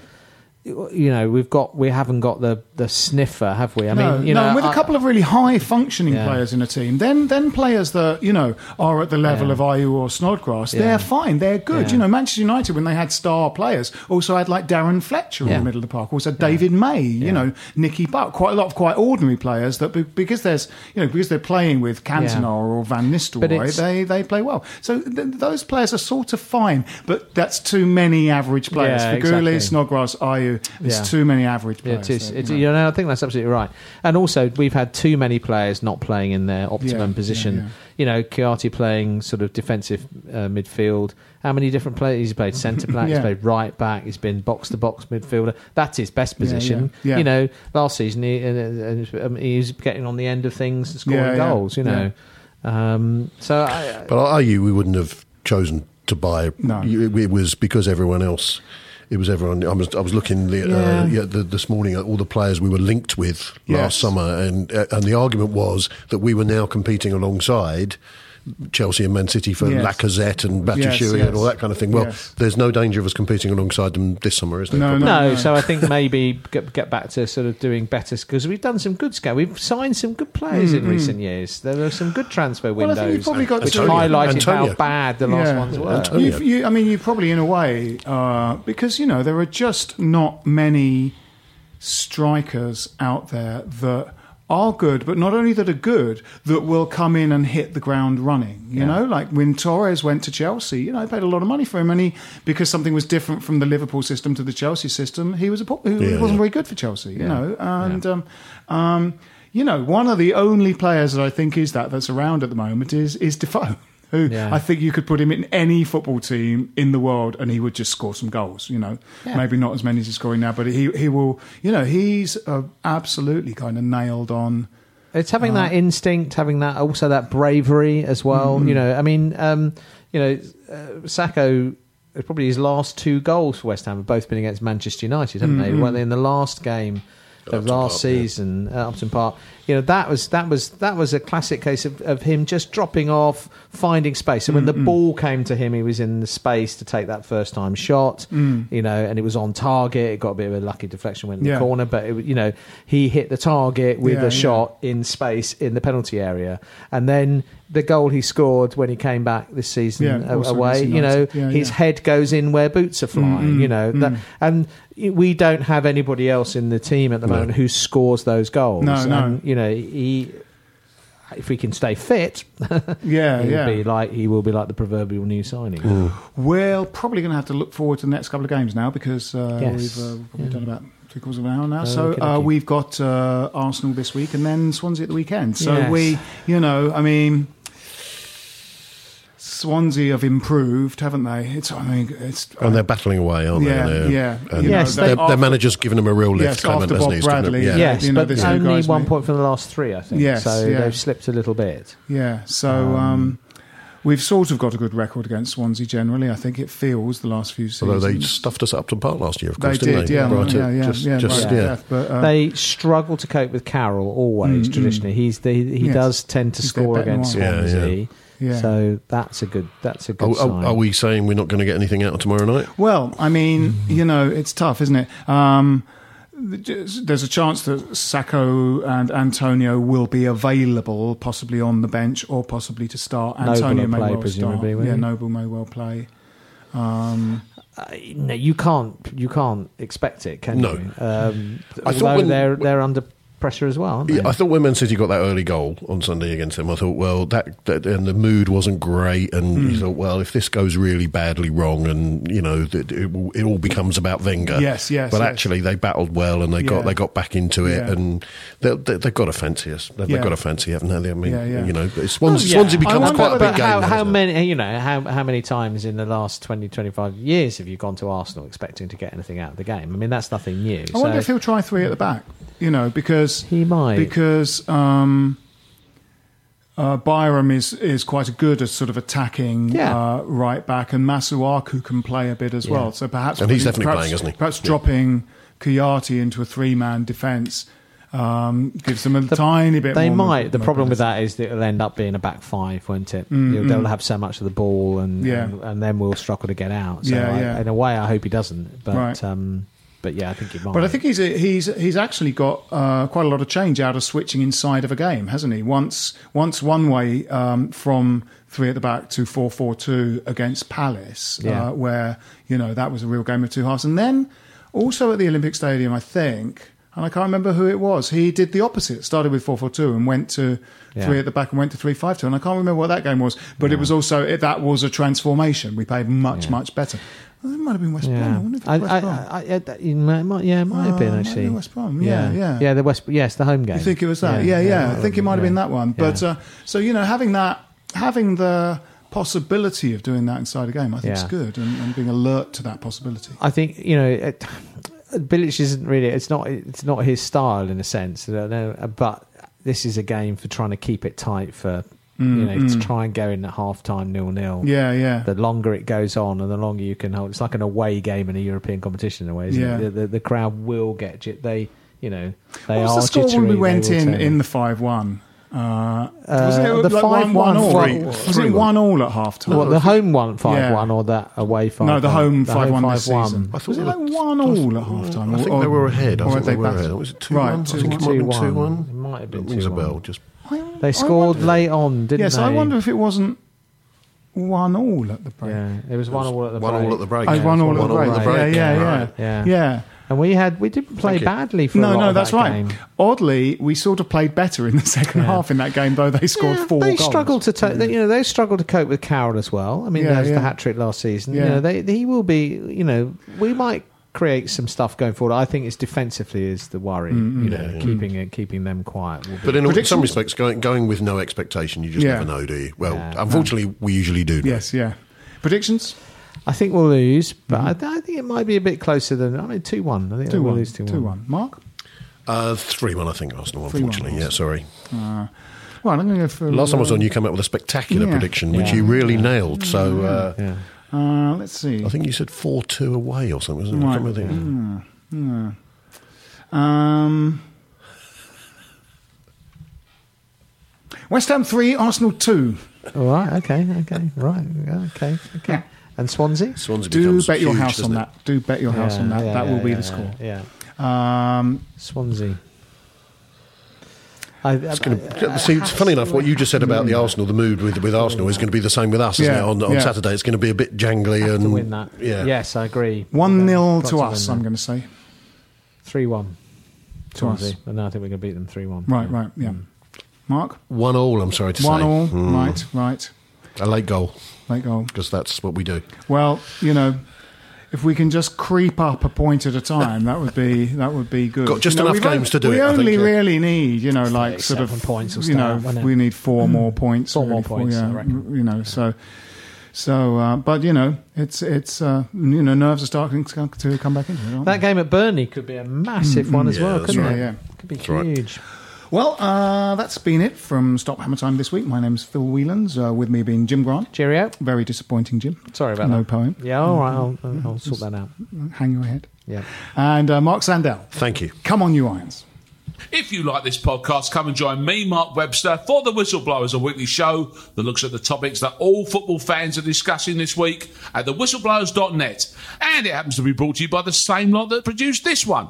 you know, we've got we haven't got the, the sniffer, have we? I no, no, mean, you know, with a I- couple of really high functioning Yeah. players in a team, then then players that you know are at the level Yeah. of Ayew or Snodgrass, Yeah. they're fine, they're good. You know, Manchester United when they had star players also had like Darren Fletcher in the middle of the park, also David May, you know, Nicky Butt, quite a lot of quite ordinary players that be- because there's you know because they're playing with Cantona or Van Nistelrooy, they they play well. So th- those players are sort of fine, but that's too many average players. Yeah, Feghouli, exactly. Snodgrass, Ayew, it's too many average players. it is. there, It's, you know. You know, I think that's absolutely right. And also, we've had too many players not playing in their optimum Yeah, position. yeah, yeah. You know, Kouyaté playing sort of defensive uh, midfield. How many different players? He's played centre back. Yeah. He's played right back. He's been box to box midfielder. That's his best position. yeah, yeah. You know, last season he, uh, uh, um, he's getting on the end of things, and scoring Yeah, yeah, goals. You know, um, so I, But Ayew, we wouldn't have chosen to buy. No. It, it was because everyone else. It was everyone. I was. I was looking the, Yeah. uh, yeah, the, this morning at all the players we were linked with Yes. last summer, and uh, and the argument was that we were now competing alongside. Chelsea and Man City for Yes. Lacazette and Yes, Batshuayi yes. and all that kind of thing. Well, Yes. there's no danger of us competing alongside them this summer, is there? No, Probably. no, no. so I think maybe get, get back to sort of doing better because we've done some good scout. We've signed some good players in recent years. There are some good transfer Well, I think windows, you've probably got which to- highlighted Antonio. how bad the last Yeah. ones were. Antonio. You, I mean, you probably, in a way, uh, because you know there are just not many strikers out there that are good, but not only that are good, that will come in and hit the ground running. You Yeah. know, like when Torres went to Chelsea, you know, they paid a lot of money for him, and he because something was different from the Liverpool system to the Chelsea system, he was a he Yeah, wasn't yeah. very good for Chelsea. You know, and um, um, you know, one of the only players that I think is that that's around at the moment is is Defoe. [LAUGHS] Who Yeah. I think you could put him in any football team in the world and he would just score some goals. You know, Yeah. maybe not as many as he's scoring now, but he he will. You know, he's uh, absolutely kind of nailed on. It's having that instinct, having that also that bravery as well. Mm-hmm. You know, I mean, um, you know, uh, Sakho. Probably his last two goals for West Ham have both been against Manchester United, haven't they? Mm-hmm. Weren't they in the last game of Upton last Park, season at Upton Park? You know, that was that was that was a classic case of, of him just dropping off, finding space. And when Mm-hmm. the ball came to him, he was in the space to take that first time shot. Mm. You know, and it was on target. It got a bit of a lucky deflection, went in Yeah. the corner, but it, you know, he hit the target with Yeah, a yeah. shot in space in the penalty area, and then the goal he scored when he came back this season Yeah, away. You know, Yeah, his yeah. head goes in where boots are flying. Mm, you know, that, and we don't have anybody else in the team at the No. moment who scores those goals. No, no. And, you know, he. If we can stay fit, [LAUGHS] Yeah, he'll yeah. be like he will be like the proverbial new signing. Mm. We're probably going to have to look forward to the next couple of games now because uh, Yes. we've uh, probably Yeah. done about three quarters of an hour now. so Okay, uh, okay. we've got uh, Arsenal this week and then Swansea at the weekend. So Yes. we, you know, I mean. Swansea have improved, haven't they? It's, I mean, it's And they're battling away, aren't Yeah, they? They're- yeah. And You know, Yes, their, they- their manager's given them a real lift, Yes, Clement, after hasn't Bob he? He's given them- Bradley, yeah. Yes, You know, but the only one made- point from the last three, I think. Yes, so yeah. they've slipped a little bit. Yeah, so um, we've sort of got a good record against Swansea generally. I think it feels the last few seasons. Although they stuffed us at Upton Park last year, of course, They didn't did, they? yeah, Right, yeah, yeah, just, yeah, just, right, yeah. death, but, uh, they struggle to cope with Carroll always. Mm, traditionally, he's the, he Yes. does tend to score against Swansea. Yeah. Yeah. So that's a good. That's a good Are, sign. are, are we saying we're not going to get anything out of tomorrow night? Well, I mean, you know, it's tough, isn't it? Um, there's a chance that Sakho and Antonio will be available, possibly on the bench or possibly to start. Noble Antonio will may play, well presumably, start. Yeah, he? Noble may well play. Um, Uh, no, you can't. You can't expect it, can No. you? Um, I thought although when- they're they're under pressure as well. Yeah, I thought when Man City got that early goal on Sunday against them, I thought, well, that, that and the mood wasn't great, and Hmm. you thought, well, if this goes really badly wrong, and you know, that it, it all becomes about Wenger. Yes, yes, But yes. actually, they battled well, and they Yeah. got they got back into it, Yeah. and they, they, they've got to fancy us. They've, they've got to fancy, haven't they? I mean, you know, Swansea, Oh. Swansea becomes quite a big game. How, now, how doesn't it? many? You know, how how many times in the last 20, 25 years have you gone to Arsenal expecting to get anything out of the game? I mean, that's nothing new. I wonder so- if he'll try three at the back. You know, because because he might because um, uh, Byram is is quite a good at sort of attacking Yeah. uh, right back, and Masuaku can play a bit as Yeah. well. So perhaps And he's putting- definitely perhaps, playing, isn't he? Perhaps Yeah. dropping Kouyaté into a three man defence um, gives them a tiny bit. They more might. The problem with that is that it'll end up being a back five, won't it? Mm, You'll- They'll mm. have so much of the ball, and Yeah. and, and then we'll struggle to get out. So Yeah, I- yeah. in a way, I hope he doesn't. But Right. um, but yeah, I think he might. But I think he's he's he's actually got uh, quite a lot of change out of switching inside of a game, hasn't he? Once once one way um, from three at the back to four four two against Palace, Yeah. uh, where you know that was a real game of two halves, and then also at the Olympic Stadium, I think. And I can't remember who it was. He did the opposite. Started with four four two and went to Yeah. three at the back and went to three five two. And I can't remember what that game was. But it was also it, that was a transformation. We played much much better. Well, it might have been West Brom. I wonder if it I, West Brom. I, I, that- it might, might- yeah, it might have been Uh, actually. be West Brom, yeah, yeah. yeah. The West, yes, the home game. You think it was that? Yeah, yeah. I think it might have been that one. But Yeah. uh, so you know, having that, having the possibility of doing that inside a game, I think is Yeah. good, and, and being alert to that possibility. I think you know, it, Bilic isn't really. It's not. It's not his style in a sense. I know, but this is a game for trying to keep it tight for. Mm, you know, mm. to try and go in at half time nil nil. Yeah, yeah. The longer it goes on, and the longer you can hold, it's like an away game in a European competition in a way. Isn't Yeah. it? The, the, the crowd will get jit. They, you know, they what was are the score when we went in in the five one? Uh, Uh, was it the like one, 5-1 one all? Three- was three it one. one all at half time? What, the home one five Yeah. one or that away five? No, the home The five one this 5-1. season. I thought Was it they like were- one all at half time? I think they were ahead. I think they were ahead. Was Was it two right, one? I think it might have been 2-1. one. It might have been That rings a 2-1. bell. Just They scored late on, didn't Yes, they? Yes, I wonder if it wasn't one all at the break. Yeah, it was one all at the one break. all at the break. Oh, Yeah, one it's all at the break. Yeah, yeah, yeah, Right. Yeah. yeah. And we had we didn't play badly for a No, lot no, of that's that right. game. Oddly, we sort of played better in the [LAUGHS] second Yeah. half in that game, though they scored Yeah, four they goals. struggled to ta- they- mm. you know they struggled to cope with Carroll as well. I mean, Yeah, there's yeah. the hat trick last season. You know, they, he will be. You know, we might create some stuff going forward. I think it's defensively is the worry. Mm, You know, keeping it keeping them quiet. Will be. But in all- some respects, going going with no expectation, you just Yeah. never know, do you? Well, Yeah. unfortunately, we usually do. know. Yes, yeah. Predictions? I think we'll lose, but I, I think it might be a bit closer than I mean two one. I think Two we'll one. lose two Two one. one. Mark. Uh, three one, I think Arsenal. 3-1 Unfortunately, yeah. Sorry. Uh, well, I'm going to go for Last time I was on, you came up with a spectacular Yeah. prediction, which Yeah. you really nailed. So uh, Yeah. Uh, let's see. I think you said four two away or something. Wasn't it? I Right. can't remember the- Mm, mm. Um, West Ham three, Arsenal two. All right. Okay. Okay. Right. Okay. Okay. Yeah. And Swansea. Swansea Do becomes bet your huge, house on it? that. Do bet your house on that. Yeah, that yeah, will be yeah, the score. Yeah. yeah. Um, Swansea. I, It's going to, see, it's funny enough what you just said about the Arsenal. The mood with with Arsenal is going to be the same with us, isn't Yeah, it? On, on yeah. Saturday, it's going to be a bit jangly have and to win that. Yeah, Yes, I agree. one 0 Got to us. that. I'm going to say. Three one. To us. Swansea. And I think we're going to beat them three one. Right, right, yeah. Mark, one all. I'm sorry to one say, all. Mm. Right, right. a late goal Late goal. because that's what we do. Well, you know, if we can just creep up a point at a time, that would be that would be good. Got just You know, enough we've games to do we it, I only think, yeah. really need, you know, like sort of points will You know, start, we need four more points. Four more really, points, yeah, I. You know, so so, uh, but you know, it's it's uh, you know, nerves are starting to come- back into it. aren't That game at Burnley could be a massive one as Yeah, well, that's couldn't right. it? Yeah, yeah. Could be That's right. Huge. Well, uh, that's been it from Stop Hammer Time this week. My name's Phil Whelans, uh, with me being Jim Grant. Cheerio. Very disappointing, Jim. Sorry about no that. No poem. Yeah, all right. I'll, I'll, I'll sort that out. Hang your head. Yeah. And uh, Mark Sandell. Thank you. Come on, you irons. If you like this podcast, come and join me, Mark Webster, for The Whistleblowers, a weekly show that looks at the topics that all football fans are discussing this week at thewhistleblowers.net. And it happens to be brought to you by the same lot that produced this one.